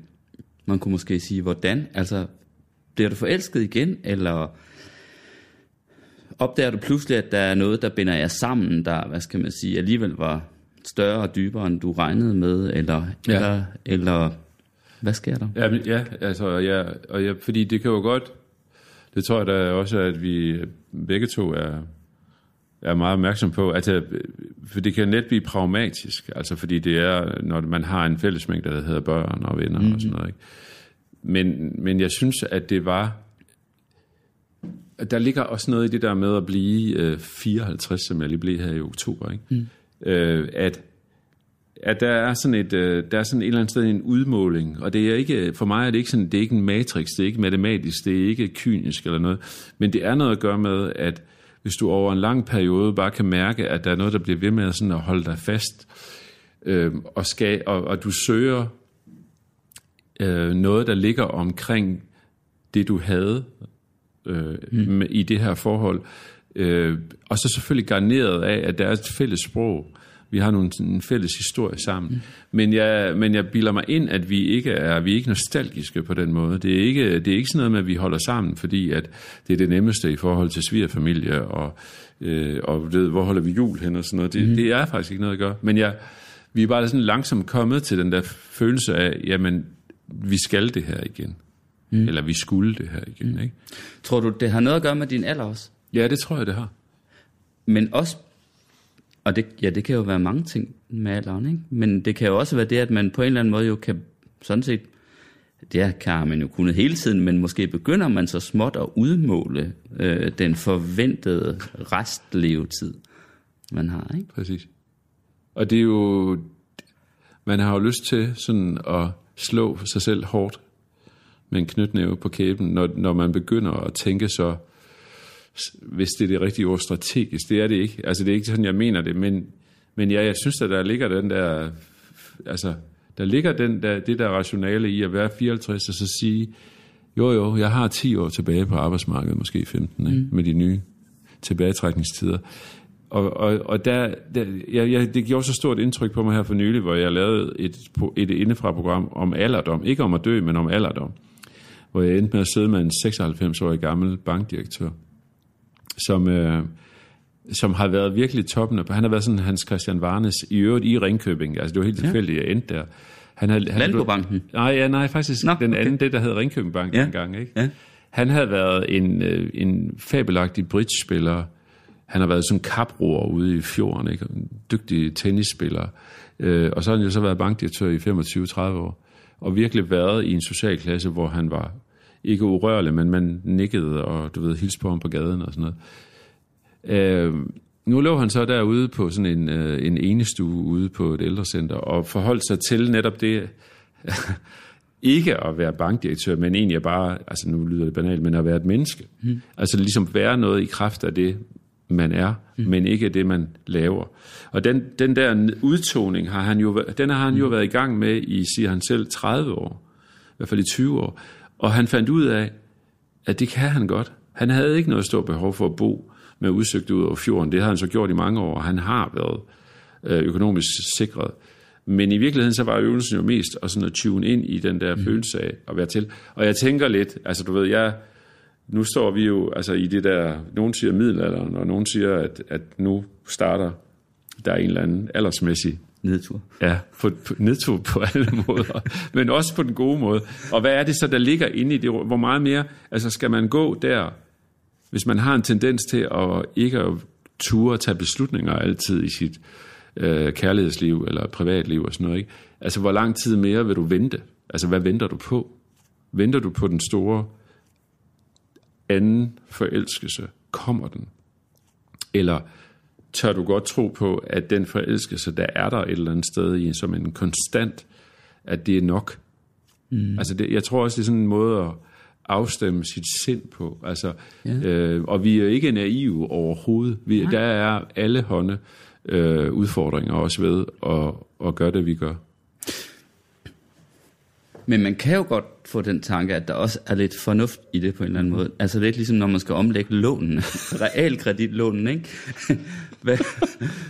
man kunne måske sige, hvordan? Altså, bliver du forelsket igen, eller opdager du pludselig, at der er noget, der binder jer sammen, der, hvad skal man sige, alligevel var større og dybere, end du regnede med, eller, ja. eller, eller hvad sker der? Ja, ja altså, ja, og ja, fordi det kan jo godt, det tror jeg da også, at vi begge to er er meget opmærksom på, altså, for det kan let blive pragmatisk, altså fordi det er, når man har en fællesmængde, der hedder børn og venner mm-hmm. og sådan noget. Ikke? Men, men jeg synes, at det var, der ligger også noget i det der med at blive øh, 54, som jeg lige blev her i oktober, ikke? Mm. Øh, at at der er sådan et, øh, der er sådan et eller andet sted en udmåling, og det er ikke, for mig er det ikke sådan, det er ikke en matrix, det er ikke matematisk, det er ikke kynisk eller noget, men det er noget at gøre med, at hvis du over en lang periode bare kan mærke, at der er noget, der bliver ved med sådan at holde dig fast, øh, og, skal, og, og du søger øh, noget, der ligger omkring det, du havde øh, mm. i det her forhold, øh, og så selvfølgelig garneret af, at der er et fælles sprog, vi har nogle, en fælles historie sammen. Mm. Men, jeg, men jeg bilder mig ind, at vi ikke er, vi er ikke nostalgiske på den måde. Det er ikke, det er ikke sådan noget med, at vi holder sammen, fordi at det er det nemmeste i forhold til svigerfamilie, og, øh, og ved, hvor holder vi jul hen og sådan noget. Det, mm. det er faktisk ikke noget at gøre. Men jeg, vi er bare sådan langsomt kommet til den der følelse af, jamen, vi skal det her igen. Mm. Eller vi skulle det her igen. Mm. Ikke? Tror du, det har noget at gøre med din alder også? Ja, det tror jeg, det har. Men også og det, ja, det kan jo være mange ting med alderen, ikke? Men det kan jo også være det, at man på en eller anden måde jo kan sådan set, det kan man jo kunne hele tiden, men måske begynder man så småt at udmåle øh, den forventede restlevetid, man har, ikke? Præcis. Og det er jo, man har jo lyst til sådan at slå sig selv hårdt med en knytnæve på kæben, når, når man begynder at tænke så hvis det er det rigtige ord, strategisk. Det er det ikke. Altså, det er ikke sådan, jeg mener det, men, men ja, jeg synes, at der ligger den der, altså, der ligger den der, det der rationale i at være 54 og så sige, jo jo, jeg har 10 år tilbage på arbejdsmarkedet, måske 15, ikke? Mm. med de nye tilbagetrækningstider. Og, og, og der, der jeg, jeg, det gjorde så stort indtryk på mig her for nylig, hvor jeg lavede et, et indefra-program om alderdom. Ikke om at dø, men om alderdom. Hvor jeg endte med at sidde med en 96-årig gammel bankdirektør som, øh, som har været virkelig toppen. Han har været sådan Hans Christian Varnes, i øvrigt i Ringkøbing. Altså det var helt tilfældigt, at jeg endte der. Han havde, han, Landbobanken? Nej, ja, nej, faktisk Nå, den anden, okay. det der hed Ringkøbing Bank ja. engang. Ikke? Ja. Han havde været en, øh, en fabelagtig bridge-spiller. Han har været sådan kaproer ude i fjorden, ikke? en dygtig tennisspiller. Øh, og så har han jo så været bankdirektør i 25-30 år. Og virkelig været i en social klasse, hvor han var ikke urørlig, men man nikkede og du ved, hilste på ham på gaden og sådan noget. Øh, nu lå han så derude på sådan en, øh, en enestue ude på et ældrecenter og forholdt sig til netop det, ikke at være bankdirektør, men egentlig bare, altså nu lyder det banalt, men at være et menneske. Mm. Altså ligesom være noget i kraft af det, man er, mm. men ikke det, man laver. Og den, den der udtoning har han jo, den har han jo mm. været i gang med i, siger han selv, 30 år. I hvert fald i 20 år. Og han fandt ud af, at det kan han godt. Han havde ikke noget stort behov for at bo med udsigt ud over fjorden. Det har han så gjort i mange år, og han har været øh, økonomisk sikret. Men i virkeligheden så var øvelsen jo mest at, sådan at tune ind i den der mm. følelse af at være til. Og jeg tænker lidt, altså du ved, jeg, nu står vi jo altså i det der, nogen siger middelalderen, og nogen siger, at, at nu starter der en eller anden aldersmæssig nedtur. Ja, på, på, nedtur på alle måder, men også på den gode måde. Og hvad er det så, der ligger inde i det? Hvor meget mere, altså skal man gå der, hvis man har en tendens til at ikke at ture at tage beslutninger altid i sit øh, kærlighedsliv eller privatliv og sådan noget, ikke? Altså, hvor lang tid mere vil du vente? Altså, hvad venter du på? Venter du på den store anden forelskelse? Kommer den? Eller tør du godt tro på, at den forelskelse, der er der et eller andet sted i, som en konstant, at det er nok. Mm. Altså det, jeg tror også, det er sådan en måde at afstemme sit sind på. Altså, ja. øh, og vi er ikke naive overhovedet. Vi, der er alle hånde øh, udfordringer også ved at, at gøre det, vi gør. Men man kan jo godt få den tanke, at der også er lidt fornuft i det på en eller anden måde. Altså lidt ligesom når man skal omlægge lånen, realkreditlånen, ikke?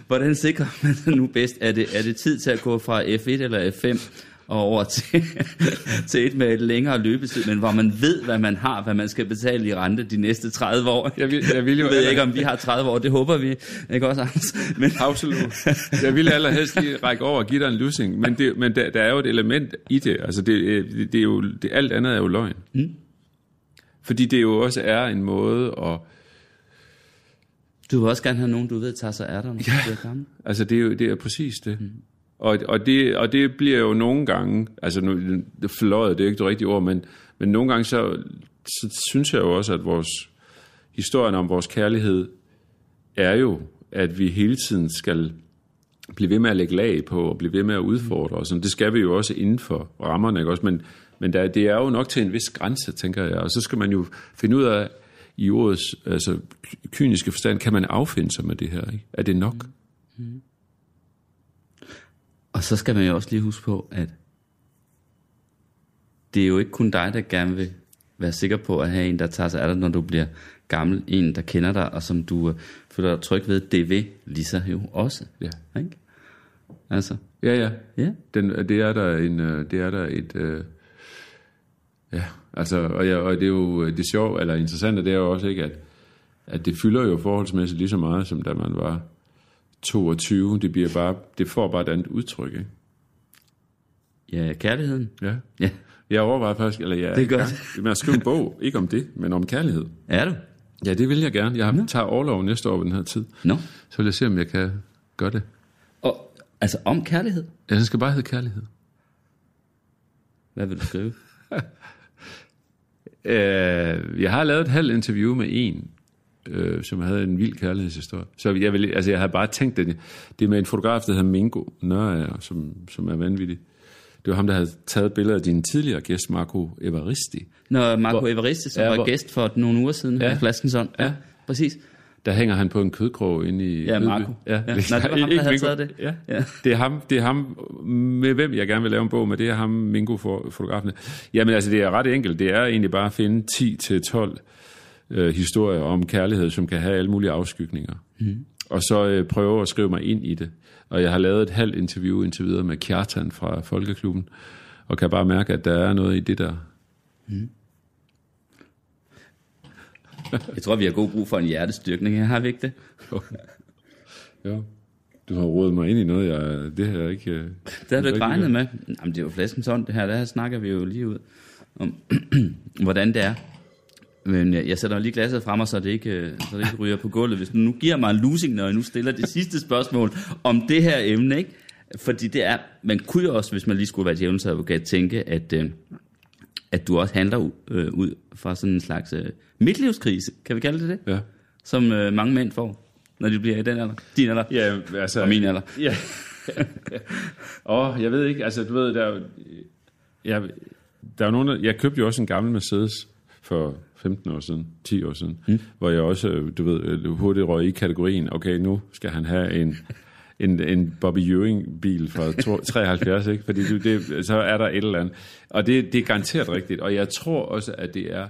Hvordan sikrer man nu bedst? Er det, er det tid til at gå fra F1 eller F5 og over til, til et med et længere løbetid, men hvor man ved, hvad man har, hvad man skal betale i rente de næste 30 år. Jeg, vil, jeg, vil jo jeg ved ikke, om vi har 30 år, det håber vi ikke også, Anders? Men... Absolut. Jeg ville allerhelst lige række over og give dig en lussing, men, det, men der, der er jo et element i det. Altså det, det, det er jo, det, alt andet er jo løgn. Mm. Fordi det jo også er en måde at... Du vil også gerne have nogen, du ved, tager sig af dig, når ja, du bliver gammel. altså det er jo det er præcis det. Mm. Og, og, det, og det bliver jo nogle gange, altså nu, det fløjet, det er ikke det rigtige ord, men, men nogle gange så, så synes jeg jo også, at vores historien om vores kærlighed er jo, at vi hele tiden skal blive ved med at lægge lag på, og blive ved med at udfordre, og det skal vi jo også inden for rammerne, ikke også? Men, men der, det er jo nok til en vis grænse, tænker jeg, og så skal man jo finde ud af, i ordets altså, kyniske forstand, kan man affinde sig med det her, ikke? Er det nok? Mm. mm. Og så skal man jo også lige huske på, at det er jo ikke kun dig, der gerne vil være sikker på at have en, der tager sig af dig, når du bliver gammel. En, der kender dig, og som du uh, føler dig tryg ved. Det vil Lisa jo også. Ja. Ikke? Altså, Ja, ja. ja. Den, det er der en, øh, det er der et, øh, ja, altså, og, ja, og det er jo det sjove, eller interessante, det er jo også ikke, at, at det fylder jo forholdsmæssigt lige så meget, som da man var 22. Det, bliver bare, det får bare et andet udtryk, ikke? Ja, kærligheden. Ja. Ja. Jeg overvejer faktisk, eller jeg Det er godt. med at skrive en bog, ikke om det, men om kærlighed. Er du? Ja, det vil jeg gerne. Jeg tager overlov næste år ved den her tid. Nå. Så vil jeg se, om jeg kan gøre det. Og, altså om kærlighed. Ja, den skal bare hedde kærlighed. Hvad vil du skrive? Øh, jeg har lavet et halvt interview med en, øh, som havde en vild kærlighedshistorie. Så jeg, vil, altså, jeg havde bare tænkt, det, det er med en fotograf, der hedder Mingo Nørager, som, som er vanvittig. Det var ham, der havde taget billeder af din tidligere gæst, Marco Evaristi. Når Marco Hvor- Everiste, som Ja, var hvor- gæst for nogle uger siden Ja. ja. i Flaskensund. Ja. Præcis. Der hænger han på en kødkrog inde i... Ja. Marco. Ja, Ja. Nej, det var ham, der havde taget det. Ja. Ja. Det, er ham, det er ham, med hvem jeg gerne vil lave en bog med, det er ham, Mingo, for, fotografen. Jamen altså, det er ret enkelt. Det er egentlig bare at finde 10-12 øh, historier om kærlighed, som kan have alle mulige afskygninger. Mm. Og så øh, prøve at skrive mig ind i det. Og jeg har lavet et halvt interview indtil videre med Kjartan fra Folkeklubben, og kan bare mærke, at der er noget i det der. Jeg tror, vi har god brug for en hjertestyrkning her, har vi ikke det? Ja. Du har rodet mig ind i noget, jeg, det har jeg ikke... øh, Det har du ikke regnet med. Jamen, det er jo Flaskensund, det her. Der snakker vi jo lige ud om, hvordan det er. Men jeg, jeg sætter lige glasset frem, og så det ikke, øh, så det ikke ryger på gulvet. Hvis du nu giver mig en losing, når jeg nu stiller det sidste spørgsmål om det her emne, ikke? Fordi det er, man kunne jo også, hvis man lige skulle være djævelens advokat, tænke, at, øh, at du også handler ud, øh, ud fra sådan en slags øh, midtlivskrise, kan vi kalde det det? Ja. Som øh, mange mænd får, når de bliver i den alder. Din alder. Ja, altså... Og min alder. Ja. Åh, oh, jeg ved ikke, altså du ved, der er jeg, der er nogen, der, jeg købte jo også en gammel Mercedes for 15 år siden, 10 år siden, mm. hvor jeg også, øh, du ved, øh, hurtigt røg i kategorien, okay, nu skal han have en, en, en Bobby Ewing-bil fra to- 73, ikke? fordi du, det, så er der et eller andet. Og det, det er garanteret rigtigt, og jeg tror også, at det er,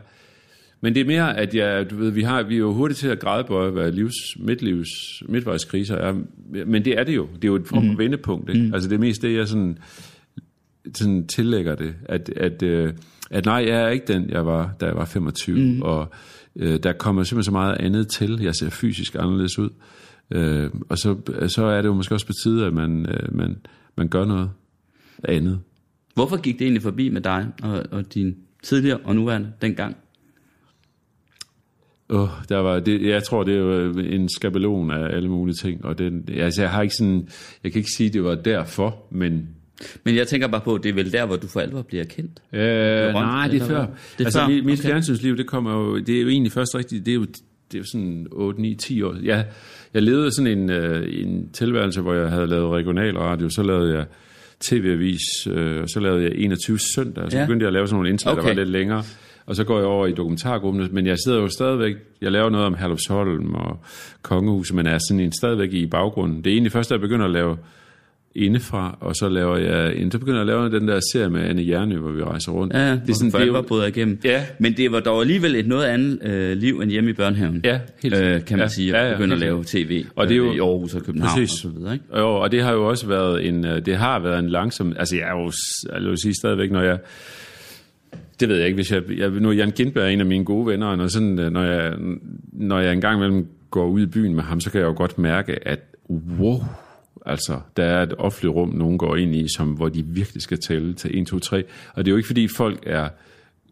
men det er mere, at jeg, du ved, vi, har, vi er jo hurtigt til at grædebøje, hvad livs, midtlivs, midtvejskriser er. Men det er det jo. Det er jo et form for vendepunkt. Ikke? Mm. Altså det er mest det, jeg sådan, sådan tillægger det. At, at, øh, at nej, jeg er ikke den, jeg var, da jeg var 25. Mm. Og øh, der kommer simpelthen så meget andet til. Jeg ser fysisk anderledes ud. Øh, og så, så er det jo måske også på tide, at man, øh, man, man gør noget andet. Hvorfor gik det egentlig forbi med dig og, og din tidligere og nuværende dengang? Oh, der var det, jeg tror, det er jo en skabelon af alle mulige ting, og den, altså, jeg har ikke sådan, jeg kan ikke sige, det var derfor, men Men jeg tænker bare på, det er vel der, hvor du for alvor bliver kendt. Øh, nej, det er før. hvad? Det er altså, før? mit, Okay. fjernsynsliv, det kommer jo, det er jo egentlig først rigtigt, det er jo, det er jo sådan 8, 9, 10 år. Jeg, jeg levede sådan en, øh, en tilværelse, hvor jeg havde lavet regionalradio, så lavede jeg tv-avis, øh, og så lavede jeg 21 søndag, så Ja. begyndte jeg at lave sådan nogle indslag, okay. der var lidt længere. Og så går jeg over i dokumentargruppen, men jeg sidder jo stadigvæk, jeg laver noget om Herlufsholm og Kongehuset, men er sådan en stadigvæk i baggrunden. Det er egentlig først, da jeg begynder at lave indefra, og så laver jeg, en- så begynder jeg at lave den der serie med Anne Jernø, hvor vi rejser rundt. Ja, det er sådan, det jo, bryder igennem. Ja. Men det var dog alligevel et noget andet øh, liv end hjemme i børnehaven. Ja, helt øh, kan man ja, sige, ja, at ja, begynde at lave tv Og det er jo- øh, i Aarhus og København Præcis. og så videre. Ikke? Jo, og det har jo også været en, øh, det har været en langsom, altså jeg er jo, jeg vil sige stadigvæk, når jeg, det ved jeg ikke, hvis jeg, jeg nu er Jan Gindberg en af mine gode venner, og når, sådan, øh, når, jeg, når jeg engang imellem går ud i byen med ham, så kan jeg jo godt mærke, at wow, altså, der er et offentligt rum, nogen går ind i, som, hvor de virkelig skal tælle til 1, 2, 3, og det er jo ikke, fordi folk er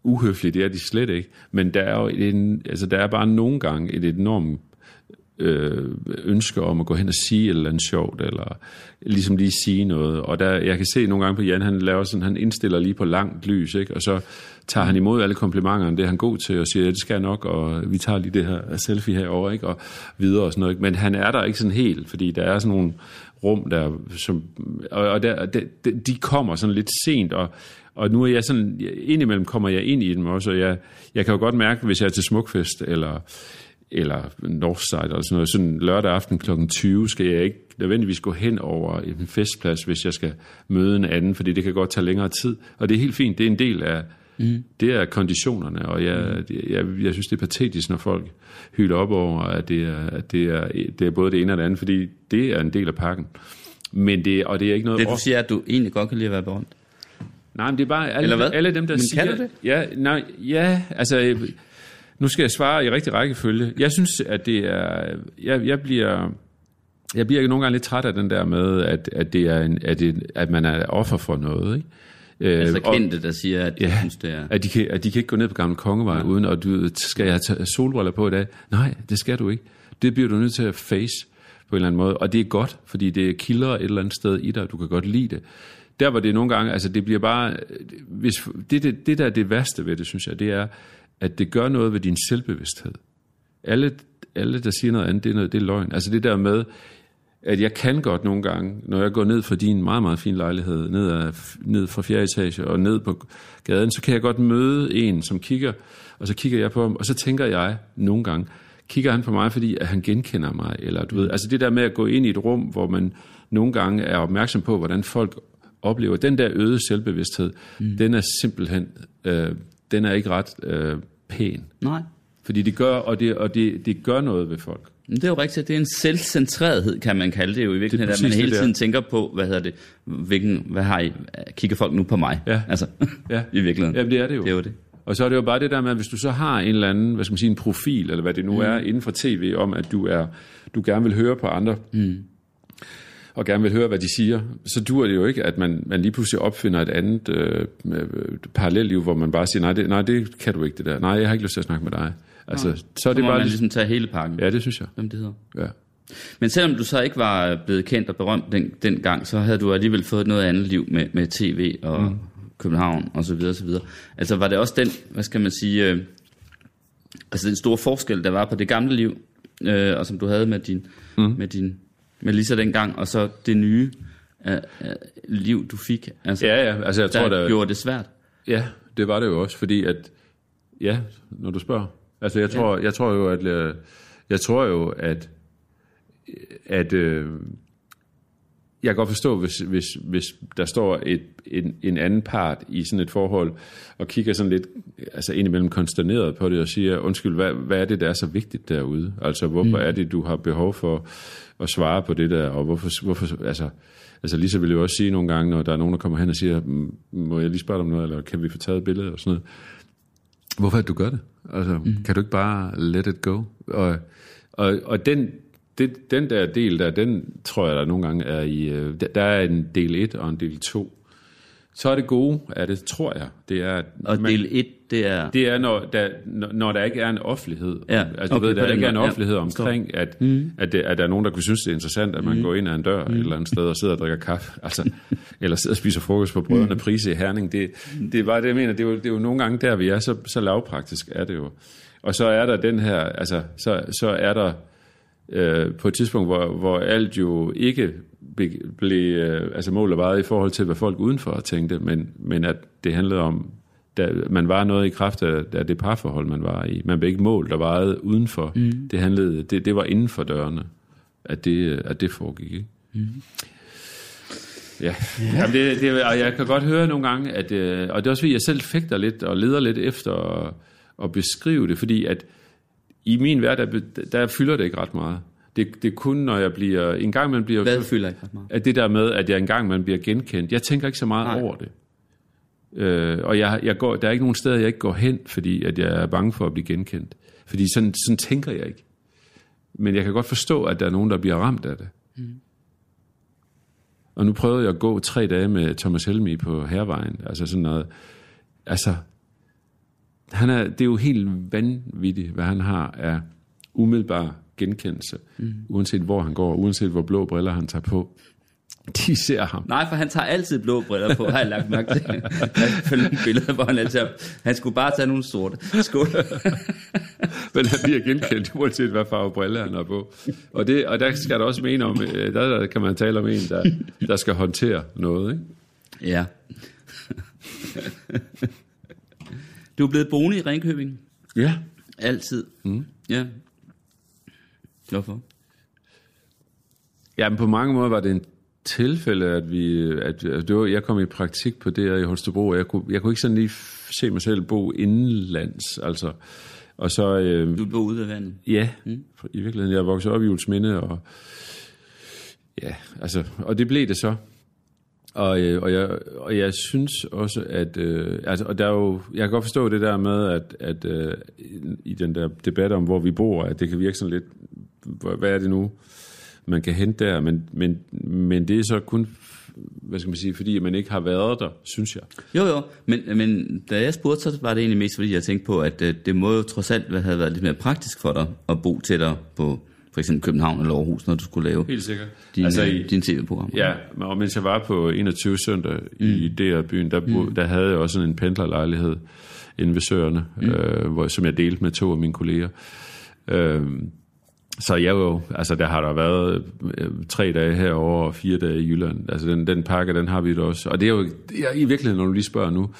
uhøflige, det er de slet ikke, men der er jo en, altså, der er bare nogle gange et enormt øh, ønske om at gå hen og sige et eller andet sjovt, eller ligesom lige sige noget. Og der, jeg kan se nogle gange på Jan, han laver sådan, han indstiller lige på langt lys, ikke? og så tager han imod alle komplimenterne, det er han god til, og siger, ja, det skal jeg nok, og vi tager lige det her selfie herover ikke? og videre og sådan noget. Ikke? Men han er der ikke sådan helt, fordi der er sådan nogle rum der, som, og, og der, de, de kommer sådan lidt sent, og, og nu er jeg sådan, indimellem kommer jeg ind i dem også, og jeg, jeg kan jo godt mærke, hvis jeg er til Smukfest, eller eller Northside eller sådan noget, sådan lørdag aften kl. 20 skal jeg ikke nødvendigvis gå hen over en festplads, hvis jeg skal møde en anden, fordi det kan godt tage længere tid. Og det er helt fint, det er en del af, mm. det er konditionerne, og jeg, jeg, jeg synes, det er patetisk, når folk hylder op over, at det er, at det er, det er både det ene og det andet, fordi det er en del af pakken. Men det, og det er ikke noget... Det du siger, at du egentlig godt kan lide at være berømt. Nej, men det er bare alle, Eller hvad? alle dem, der Men siger... kan du det? Ja, nej, ja, altså... Nu skal jeg svare i rigtig rækkefølge. Jeg synes, at det er... Jeg, jeg bliver... Jeg bliver nogle gange lidt træt af den der med, at, at, det er en, at, det, at man er offer for noget. Ikke? Øh, Altså kendte, der siger, at de Ja, synes, det er... at de, kan, at de kan ikke gå ned på Gamle Kongevej ja. uden, og du, skal jeg tage solbriller på i dag? Nej, det skal du ikke. Det bliver du nødt til at face på en eller anden måde. Og det er godt, fordi det kilder et eller andet sted i dig, og du kan godt lide det. Der hvor det nogle gange, altså det bliver bare, hvis, det, det, det der er det værste ved det, synes jeg, det er, at det gør noget ved din selvbevidsthed. Alle, alle der siger noget andet, det er, noget, det er løgn. Altså det der med, at jeg kan godt nogle gange, når jeg går ned fra din meget, meget fin lejlighed, ned, af, ned fra fjerde etage og ned på gaden, så kan jeg godt møde en, som kigger, og så kigger jeg på ham, og så tænker jeg nogle gange, kigger han på mig, fordi at han genkender mig, eller du ved, altså det der med at gå ind i et rum, hvor man nogle gange er opmærksom på, hvordan folk oplever, den der øgede selvbevidsthed, mm. den er simpelthen, øh, den er ikke ret øh, pæn. Nej. Fordi det gør, og det, og det, det gør noget ved folk. Men det er jo rigtigt, det er en selvcentrerethed, kan man kalde det jo i virkeligheden, Det at man hele der. tiden tænker på, hvad hedder det, hvilken, hvad har I, kigger folk nu på mig? Ja. Altså, Ja. i virkeligheden. Jamen, det er det jo. Det er jo det. Og så er det jo bare det der med, at hvis du så har en eller anden, hvad skal man sige, en profil, eller hvad det nu mm. er, inden for tv, om at du er, du gerne vil høre på andre, mm. Og gerne vil høre, hvad de siger, så dur det jo ikke, at man, man lige pludselig opfinder et andet øh, øh, parallelliv, hvor man bare siger, nej det, nej, det kan du ikke, det der. Nej, jeg har ikke lyst til at snakke med dig. Altså, så er det må bare... man ligesom, tage hele pakken, ja, det synes jeg. som det hedder. Ja. Men selvom du så ikke var blevet kendt og berømt den, dengang, så havde du alligevel fået noget andet liv med, med tv og mm. København og så videre, så videre. Altså var det også den, hvad skal man sige, øh, altså den store forskel, der var på det gamle liv, øh, og som du havde med din, mm. med din, med Lisa dengang, og så det nye øh, øh, liv, du fik. Altså, Ja, ja, altså jeg der tror, der, gjorde det svært. Ja, det var det jo også, fordi at, ja, når du spørger. Altså jeg tror, jeg tror jo, at, øh, jeg tror jo, at, at øh, jeg kan godt forstå, hvis, hvis, hvis der står et, en, en anden part i sådan et forhold, og kigger sådan lidt altså indimellem konsterneret på det, og siger, undskyld, hvad, hvad er det, der er så vigtigt derude? Altså, hvorfor mm. er det, du har behov for at svare på det der, og hvorfor, hvorfor altså, altså Lisa vil jo også sige nogle gange, når der er nogen, der kommer hen og siger, "Mm, må jeg lige spørge dig om noget, eller kan vi få taget et billede, og sådan noget. Hvorfor er det, du gør det? Altså, mm. kan du ikke bare let it go? Og, og, og den, det, den der del der, den tror jeg, der nogle gange er i... øh, Der, er en del 1 og en del 2. Så er det gode af det, tror jeg, det er... Og man- del 1, det er... det er, når der, når der ikke er en offentlighed. Ja, Altså, du okay, ved, på der ikke er en. Ja, offentlighed forstår. omkring, at, mm. at, det, at der er nogen, der kunne synes, det er interessant, at man mm. går ind ad en dør mm. et eller andet sted og sidder og drikker kaffe. Altså, eller sidder og spiser frokost på brødrene mm. Prise i Herning. Det, det er bare det, jeg mener. Det er, jo, det er jo nogle gange der, vi er. Så, så lavpraktisk er det jo. Og så er der den her... Altså, så, så er der øh, på et tidspunkt, hvor, hvor alt jo ikke blev øh, altså mål og vejet i forhold til, hvad folk udenfor tænkte, men, men at det handlede om, da man var noget i kraft af, af det parforhold, man var i. Man blev ikke målt og vejet udenfor. Mm. Det, handlede, det, det var inden for dørene, at det, at det foregik. Ikke? Mm. Ja, Jamen det, det, og jeg kan godt høre nogle gange, at, øh, og det er også fordi, jeg selv fægter lidt og leder lidt efter at, at beskrive det, fordi at i min hverdag, der, der fylder det ikke ret meget. Det, det er kun, når jeg bliver... En gang man bliver... Hvad fylder ikke ret meget? At det der med, at jeg engang man bliver genkendt. Jeg tænker ikke så meget. Nej. over det. Øh, og jeg, jeg går, der er ikke nogen steder, jeg ikke går hen, fordi at jeg er bange for at blive genkendt. Fordi sådan, sådan tænker jeg ikke. Men jeg kan godt forstå, at der er nogen, der bliver ramt af det. Mm. Og nu prøvede jeg at gå tre dage med Thomas Helmi på Hervejen. Altså sådan noget. Altså, han er, det er jo helt vanvittigt, hvad han har af umiddelbar genkendelse, mm. uanset hvor han går, uanset hvor blå briller han tager på. De ser ham. Nej, for han tager altid blå briller på, har jeg lagt mærke til. Jeg har følge nogle billeder, hvor han altid har, Han skulle bare tage nogle sorte. Skål. Men han bliver genkendt, uanset hvad farve briller han har på. Og, det, og der skal der også mene om, øh, der, der kan man tale om en, der, der skal håndtere noget. Ikke? Ja. Du er blevet boende i Ringkøbing. Ja. Altid. Mm. Ja. Hvorfor? Ja, men på mange måder var det en tilfælde, at vi, at, at det var, jeg kom i praktik på det her i Holstebro, og jeg kunne, jeg kunne ikke sådan lige se mig selv bo indenlands, altså. Og så... Øh, Du bor ude ved vandet. ja, mm. i virkeligheden, jeg voksede op i Julesminde, og ja, altså, og det blev det så. Og, øh, og, jeg, og jeg synes også, at... Øh, altså, og der er jo, jeg kan godt forstå det der med, at, at øh, i den der debat om, hvor vi bor, at det kan virke sådan lidt... Hvad er det nu, man kan hente der? Men, men, men det er så kun, hvad skal man sige, fordi man ikke har været der, synes jeg. Jo, jo, men, men da jeg spurgte, så var det egentlig mest, fordi jeg tænkte på, at øh, det må jo trods alt have været lidt mere praktisk for dig at bo tættere på for eksempel København eller Aarhus, når du skulle lave Helt sikkert. dine, altså, altså, i, dine tv-programmer. Ja, men- og mens jeg var på 21 søndag mm. i DR-byen, der, mm. der havde jeg også en pendlerlejlighed inde ved Søerne, mm. øh, hvor, som jeg delte med to af mine kolleger. Øh, så jeg jo, altså der har der været øh, tre dage herover og fire dage i Jylland. Altså den, den pakke, den har vi da også. Og det er jo, er, i virkeligheden, når du lige spørger nu,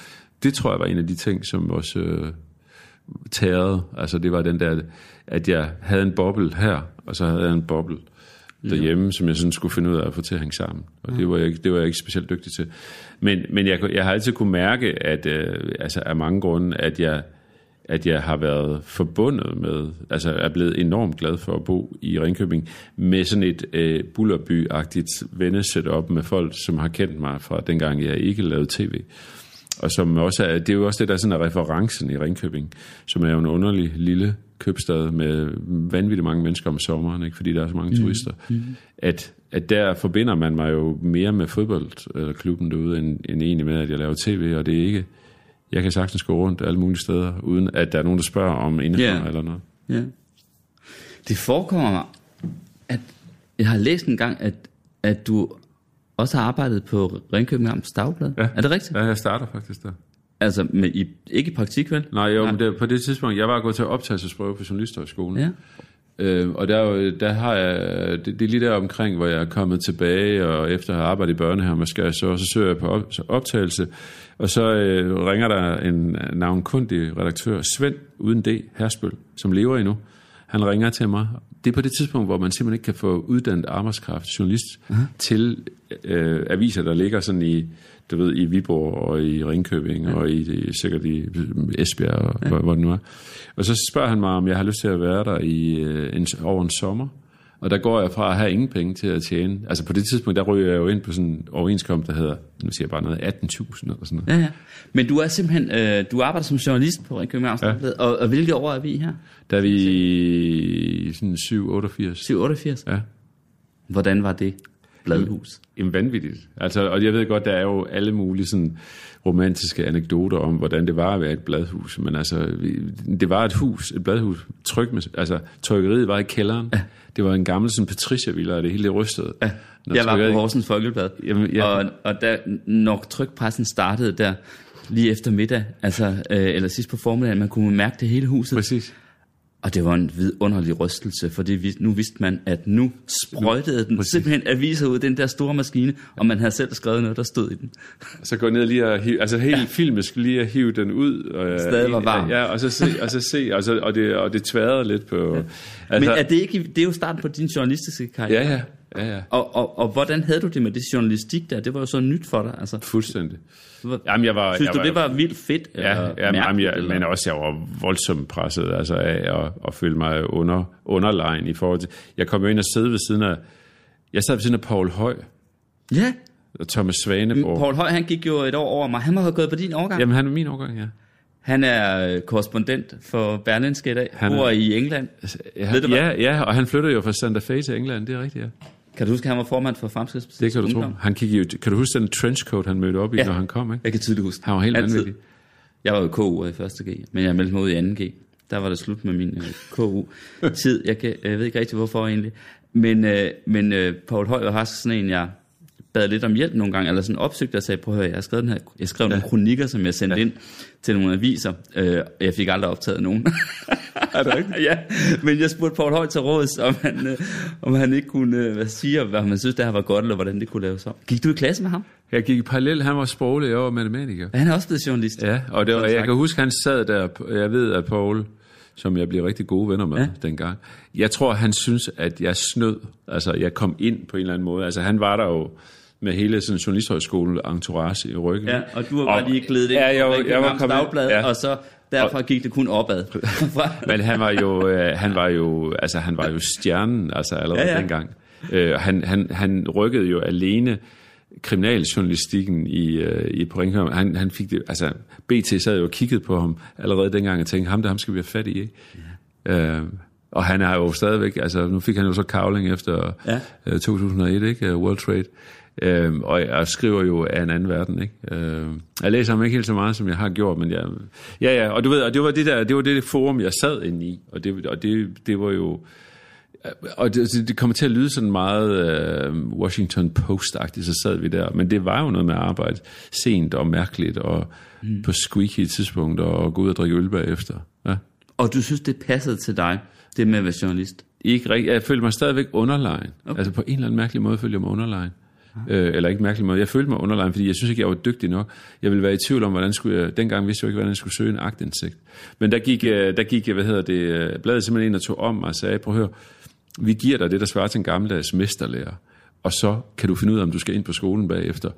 det tror jeg var en af de ting, som også øh, tærede. Altså det var den der, at jeg havde en boble her, og så havde jeg en boble derhjemme, ja. som jeg sådan skulle finde ud af at få til at hænge sammen. Og det var jeg, ikke- det var jeg ikke specielt dygtig til. Men, men jeg, jeg har altid kunne mærke, at øh, altså af mange grunde, at jeg, at jeg har været forbundet med, altså er blevet enormt glad for at bo i Ringkøbing, med sådan et øh, bullerby-agtigt vennesetup med folk, som har kendt mig fra dengang, jeg ikke lavede tv. Og som også er, det er jo også det, der sådan er referencen i Ringkøbing, som er jo en underlig lille købstad med vanvittigt mange mennesker om sommeren, ikke? fordi der er så mange mm. turister. Mm. At, at der forbinder man mig jo mere med fodboldklubben derude, end, end egentlig med, at jeg laver tv, og det er ikke... Jeg kan sagtens gå rundt alle mulige steder, uden at der er nogen, der spørger om indhold Ja. eller noget. Ja. Det forekommer mig, at jeg har læst en gang, at, at du også har arbejdet på Ringkøbing Amts Dagblad. Ja. Er det rigtigt? Ja, jeg starter faktisk der. Altså, med, i, ikke i praktik, vel? Nej, jo, men det, på det tidspunkt, jeg var gået til optagelsesprøve på Journalisthøjskolen. Ja. Øh, og der, er der har jeg, det, det er lige der omkring, hvor jeg er kommet tilbage, og efter at have arbejdet i børnehave, med skal så, så søger jeg på op, så optagelse, og så øh, ringer der en navnkundig redaktør, Svend, uden D, Herspøl, som lever endnu. Han ringer til mig. Det er på det tidspunkt, hvor man simpelthen ikke kan få uddannet arbejdskraft, journalist, uh-huh. til øh, aviser, der ligger sådan i, du ved, i Viborg og i Ringkøbing ja. og i, i sikkert i Esbjerg, og ja. hvor, hvor det nu er. Og så spørger han mig, om jeg har lyst til at være der i øh, en, over en sommer. Og der går jeg fra at have ingen penge til at tjene. Altså på det tidspunkt, der ryger jeg jo ind på sådan en overenskomst, der hedder, nu siger jeg bare noget, 18.000 eller sådan noget. Ja, ja. Men du er simpelthen, øh, du arbejder som journalist på Ringkøbing Ja. Og, og hvilke år er vi her? Der er vi sådan 7-88. 87. Ja. Hvordan var det bladhus? Jamen vanvittigt. Altså, og jeg ved godt, der er jo alle mulige sådan romantiske anekdoter om, hvordan det var at være et bladhus. Men altså, det var et hus, et bladhus. Tryk med, altså, trykkeriet var i kælderen. Ja. Det var en gammel sådan Patricia-villa, og det hele det rystede. Ja. Når Jeg var på Horsens Folkeblad, Jamen, ja. og, og der, når trykpressen startede der, lige efter middag, altså, øh, eller sidst på formiddagen, man kunne mærke det hele huset. Præcis. Og det var en vidunderlig rystelse, fordi nu vidste man, at nu sprøjtede den Præcis. simpelthen aviser ud, den der store maskine, og man havde selv skrevet noget, der stod i den. Så gå ned lige og hive, altså hele ja. filmen skulle lige at hive den ud. Og, Stadig var varm. Ja, og så se, og så se, og, så, og, det, og det tværede lidt på... Ja. Altså, Men er det ikke, det er jo starten på din journalistiske karriere. Ja, ja, ja, ja. Og, og, og hvordan havde du det med det journalistik der? Det var jo så nyt for dig. Altså, Fuldstændig. Jamen, jeg var, synes jeg du, var, det var vildt fedt? Ja, eller ja jamen, jeg, eller? men også jeg var voldsomt presset altså af at, at føle mig under, underlegen i forhold til... Jeg kom jo ind og sidde ved siden af... Jeg sad ved siden af Paul Høj Ja, og Thomas Svaneborg. Paul Høj, han gik jo et år over mig. Han må have gået på din årgang. Jamen, han er min årgang, ja. Han er øh, korrespondent for Berlinske i dag. Han er- bor i England. Ja, Ved du hvad? ja, ja, og han flyttede jo fra Santa Fe til England, det er rigtigt, ja. Kan du huske, at han var formand for Fremskridspartiets Det kan du tro. Han kiggede jo, kan du huske den trenchcoat, han mødte op i, Ja. når han kom, ikke? Jeg kan tydeligt huske. Han var helt Altid. vanvittig. Jeg var jo KU i første G, men jeg meldte mig ud i anden G. der var det slut med min øh, KU-tid. Jeg, kan, jeg ved ikke rigtig, hvorfor egentlig. Men, øh, men øh, Paul Høj var sådan en, jeg bad lidt om hjælp nogle gange, eller sådan opsøgte og sagde, prøv at høre, jeg har skrevet, den her, jeg skrev ja. nogle kronikker, som jeg sendte ja. ind til nogle aviser. Øh, jeg fik aldrig optaget nogen. Er det rigtigt? ja, men jeg spurgte Paul Høj til råds, om han, øh, om han ikke kunne øh, hvad sige, hvad man synes, det her var godt, eller hvordan det kunne laves om. Gik du i klasse med ham? Jeg gik i parallel, han var sproglig, jeg var matematiker. Han er også blevet journalist. Ja, og det var, jeg kan huske, han sad der, jeg ved, at Paul, som jeg blev rigtig gode venner med. Ja. dengang, jeg tror, han synes, at jeg snød, altså jeg kom ind på en eller anden måde. Altså han var der jo med hele sådan journalisthøjskole entourage i ryggen. Ja, og du var bare Og- lige glædet ind Ja, jeg var- på jeg var Københavns kommet Dagblad, ja. og så derfra gik det kun opad. Men han var jo, øh, han var jo, altså han var jo stjernen, altså allerede Ja, ja, dengang. Øh, han, han, han rykkede jo alene kriminaljournalistikken i, øh, i på Ringholm. Han, han fik det, altså BT sad jo og kiggede på ham allerede dengang og tænkte, ham der, ham skal vi have fat i, ikke? Ja. Øh, og han er jo stadigvæk, altså nu fik han jo så kavling efter Ja. ja. 2001, ikke? Øh, World Trade. Øh, og jeg skriver jo af en anden verden, ikke? Øh, jeg læser ham ikke helt så meget, som jeg har gjort, men jeg, ja, ja, og du ved, og det var det der, det var det forum, jeg sad inde i, og det, og det, det var jo, og det, det kommer til at lyde sådan meget øh, Washington Post-agtigt, så sad vi der, men det var jo noget med at arbejde sent og mærkeligt, og mm. på squeaky tidspunkt, og gå ud og drikke øl bagefter. Ja. og du synes, det passede til dig, det med at være journalist? Ikke rigtig, jeg følte mig stadigvæk underlegen. Okay. Altså på en eller anden mærkelig måde følte jeg mig underlegen. Øh, eller ikke mærkelig måde. Jeg følte mig underlegen, fordi jeg synes ikke, jeg var dygtig nok. Jeg ville være i tvivl om, hvordan skulle jeg... Dengang vidste jeg ikke, hvordan jeg skulle søge en agtindsigt. Men der gik, øh, der gik hvad hedder det, øh, bladet simpelthen ind og tog om og sagde, prøv at høre, vi giver dig det, der svarer til en gammeldags mesterlærer. Og så kan du finde ud af, om du skal ind på skolen bagefter.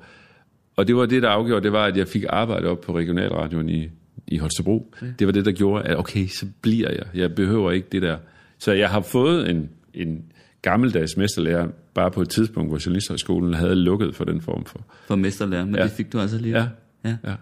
Og det var det, der afgjorde, det var, at jeg fik arbejde op på regionalradioen i, i Holstebro. Okay. Det var det, der gjorde, at okay, så bliver jeg. Jeg behøver ikke det der. Så jeg har fået en, en gammeldags mesterlærer, bare på et tidspunkt, hvor Journalisthøjskolen havde lukket for den form for. For mesterlærer, men ja. Det fik du altså lige. Ja. ja. Ja.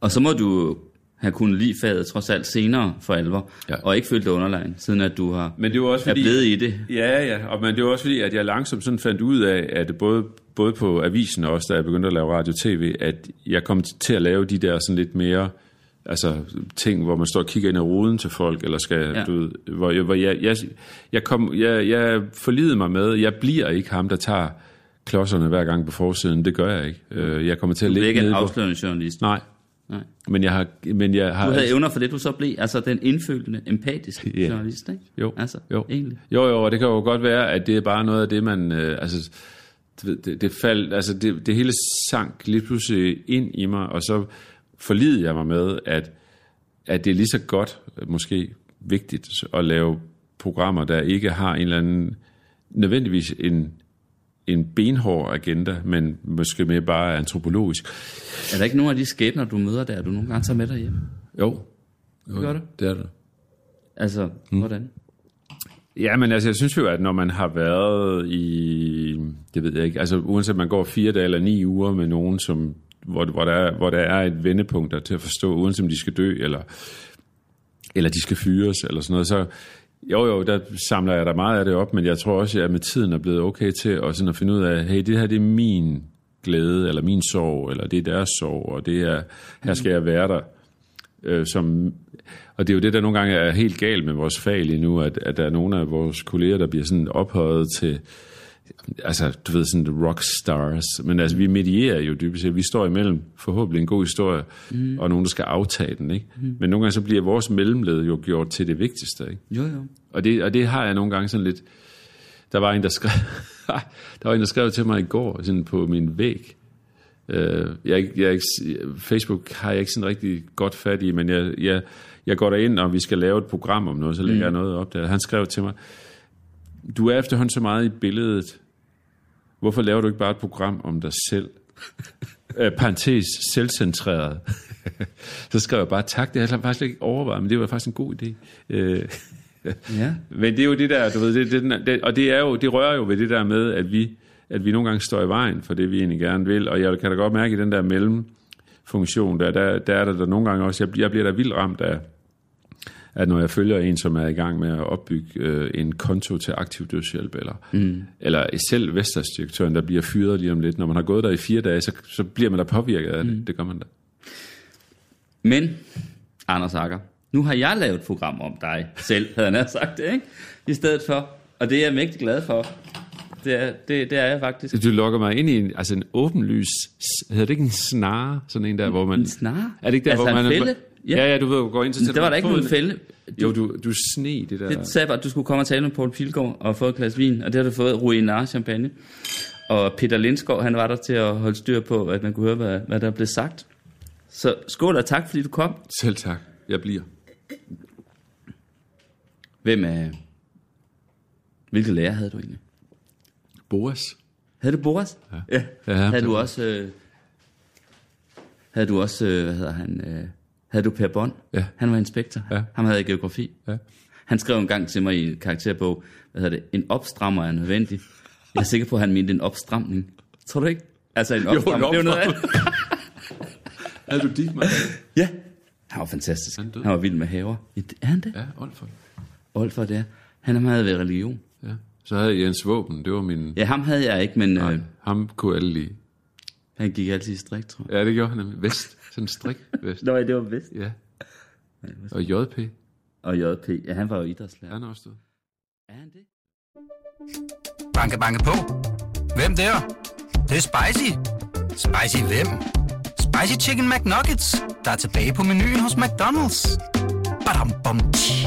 Og så må du have kunnet lide faget trods alt senere for alvor, Ja. og ikke følt dig underlegen, siden at du har Men det var også er fordi, blevet i det. Ja, ja, og men det var også fordi, at jeg langsomt sådan fandt ud af, at både, både på avisen og også, da jeg begyndte at lave radio-tv, at jeg kom til at lave de der sådan lidt mere altså ting, hvor man står og kigger ind i ruden til folk, eller skal, Ja. du ved, hvor, jeg, hvor jeg, jeg, jeg, kom, jeg, jeg forlidede mig med, jeg bliver ikke ham, der tager klodserne hver gang på forsiden. Det gør jeg ikke. Øh, Jeg kommer til at ligge ikke en på... afslørende journalist. Nej, Nej. men jeg har... Men jeg har Du havde evner for det, du så blev. Altså den indfølende, empatiske Ja. journalist, ikke? Jo, Altså, jo. egentlig. Jo, jo, og det kan jo godt være, at det er bare noget af det, man... Øh, altså, ved, det, det faldt... Altså, det, det hele sank lige pludselig ind i mig, og så forlidede jeg mig med, at, at det er lige så godt, måske vigtigt, at lave programmer, der ikke har en eller anden... Nødvendigvis en, en benhård agenda, men måske mere bare antropologisk. Er der ikke nogen af de skæbner, du møder der, du nogle gange tager med dig hjem? Jo. jo Gør det? Det er det. Altså, mm. hvordan? Ja, men altså, jeg synes jo, at når man har været i, det ved jeg ikke, altså uanset man går fire dage eller ni uger med nogen, som, hvor, hvor, der, hvor der er et vendepunkt der til at forstå, uanset om de skal dø, eller, eller de skal fyres, eller sådan noget, så jo jo, der samler jeg da meget af det op, men jeg tror også, at jeg med tiden er blevet okay til at, sådan at finde ud af, hey, det her det er min glæde, eller min sorg, eller det er deres sorg, og det er, her skal jeg være der. Øh, som, og det er jo det, der nogle gange er helt galt med vores fag lige nu, at, at der er nogle af vores kolleger, der bliver sådan ophøjet til, altså du ved, sådan rock stars, men altså vi medierer jo dybest set, vi står imellem forhåbentlig en god historie, mm. og nogen, der skal aftage den, ikke? Mm. Men nogle gange så bliver vores mellemled jo gjort til det vigtigste, ikke? Jo, jo. Og det, og det har jeg nogle gange sådan lidt, der var en, der skrev, der var en, der skrev til mig i går, sådan på min væg, Øh, jeg, jeg, Facebook har jeg ikke sådan rigtig godt fat i, men jeg, jeg, jeg går derind, og vi skal lave et program om noget, så lægger jeg noget op der. Han skrev til mig, du er efterhånden så meget i billedet. Hvorfor laver du ikke bare et program om dig selv? øh, parentes, selvcentreret. så skrev jeg bare, tak, det har jeg faktisk ikke overvejet, men det var faktisk en god idé. Øh, Ja. men det er jo det der, du ved, det, det, det, og det, er jo, det rører jo ved det der med, at vi, at vi nogle gange står i vejen for det, vi egentlig gerne vil, og jeg kan da godt mærke i den der mellemfunktion, der, der, der er der, der nogle gange også, jeg, jeg bliver da vildt ramt af, at når jeg følger en, som er i gang med at opbygge øh, en konto til aktiv dødshjælp, eller, mm. eller selv Vestas-direktøren, der bliver fyret lige om lidt, når man har gået der i fire dage, så, så bliver man da påvirket af det. Mm. Det gør man da. Men, Anders Akker, Nu har jeg lavet et program om dig selv, havde han sagt det, ikke? I stedet for. Og det er jeg mægtig glad for. Det er, det, det er jeg faktisk. Du lokker mig ind i en, altså en åbenlys, hedder det ikke en snare, sådan en der, hvor man... En snare? Er det ikke der, altså hvor man... fælde? Ja. ja, ja, du ved, du går ind til... Men der var der ikke nogen fælde. Jo, du, du sne det der... Det sagde bare, at du skulle komme og tale med Paul Pilgaard og få et glas vin, og det har du fået Ruinar champagne. Og Peter Lindskov, han var der til at holde styr på, at man kunne høre, hvad, hvad der blev sagt. Så skål og tak, fordi du kom. Selv tak. Jeg bliver. Hvem er... Hvilke lærer havde du egentlig? Boas. Havde du Boris? Ja. ja. Ja, havde du også... Øh, havde du også, øh, hvad hedder han... Øh, havde du Per Bond? Ja. Han var inspektor. Ja. Han havde geografi. Ja. Han skrev en gang til mig i en karakterbog, hvad hedder det, en opstrammer er nødvendig. Jeg er sikker på, at han mente en opstramning. Tror du ikke? Altså en opstrammer, det er jo noget andet. Havde du Diekmann? Ja. Han var fantastisk. Han Han, var vild med haver. Ja, det- Er han det? Ja, Olfert. Olfer, det er. Han havde været religion. Ja. Så havde jeg Jens Våben, det var min... Ja, ham havde jeg ikke, men øh, Nej, ham kunne alle lide. han gik altid i strik, tror jeg. Ja, det gjorde han nemlig. Vest. Sådan en strik vest. Nå, ja, det var vist. Ja. Og JP. Og JP, ja, han var jo idrætslærer. Han er også stået. Er han det? Banke, banke på. Hvem der? Det, det er spicy. Spicy hvem? Spicy Chicken McNuggets, der er tilbage på menuen hos McDonald's. Badum, bom, tji.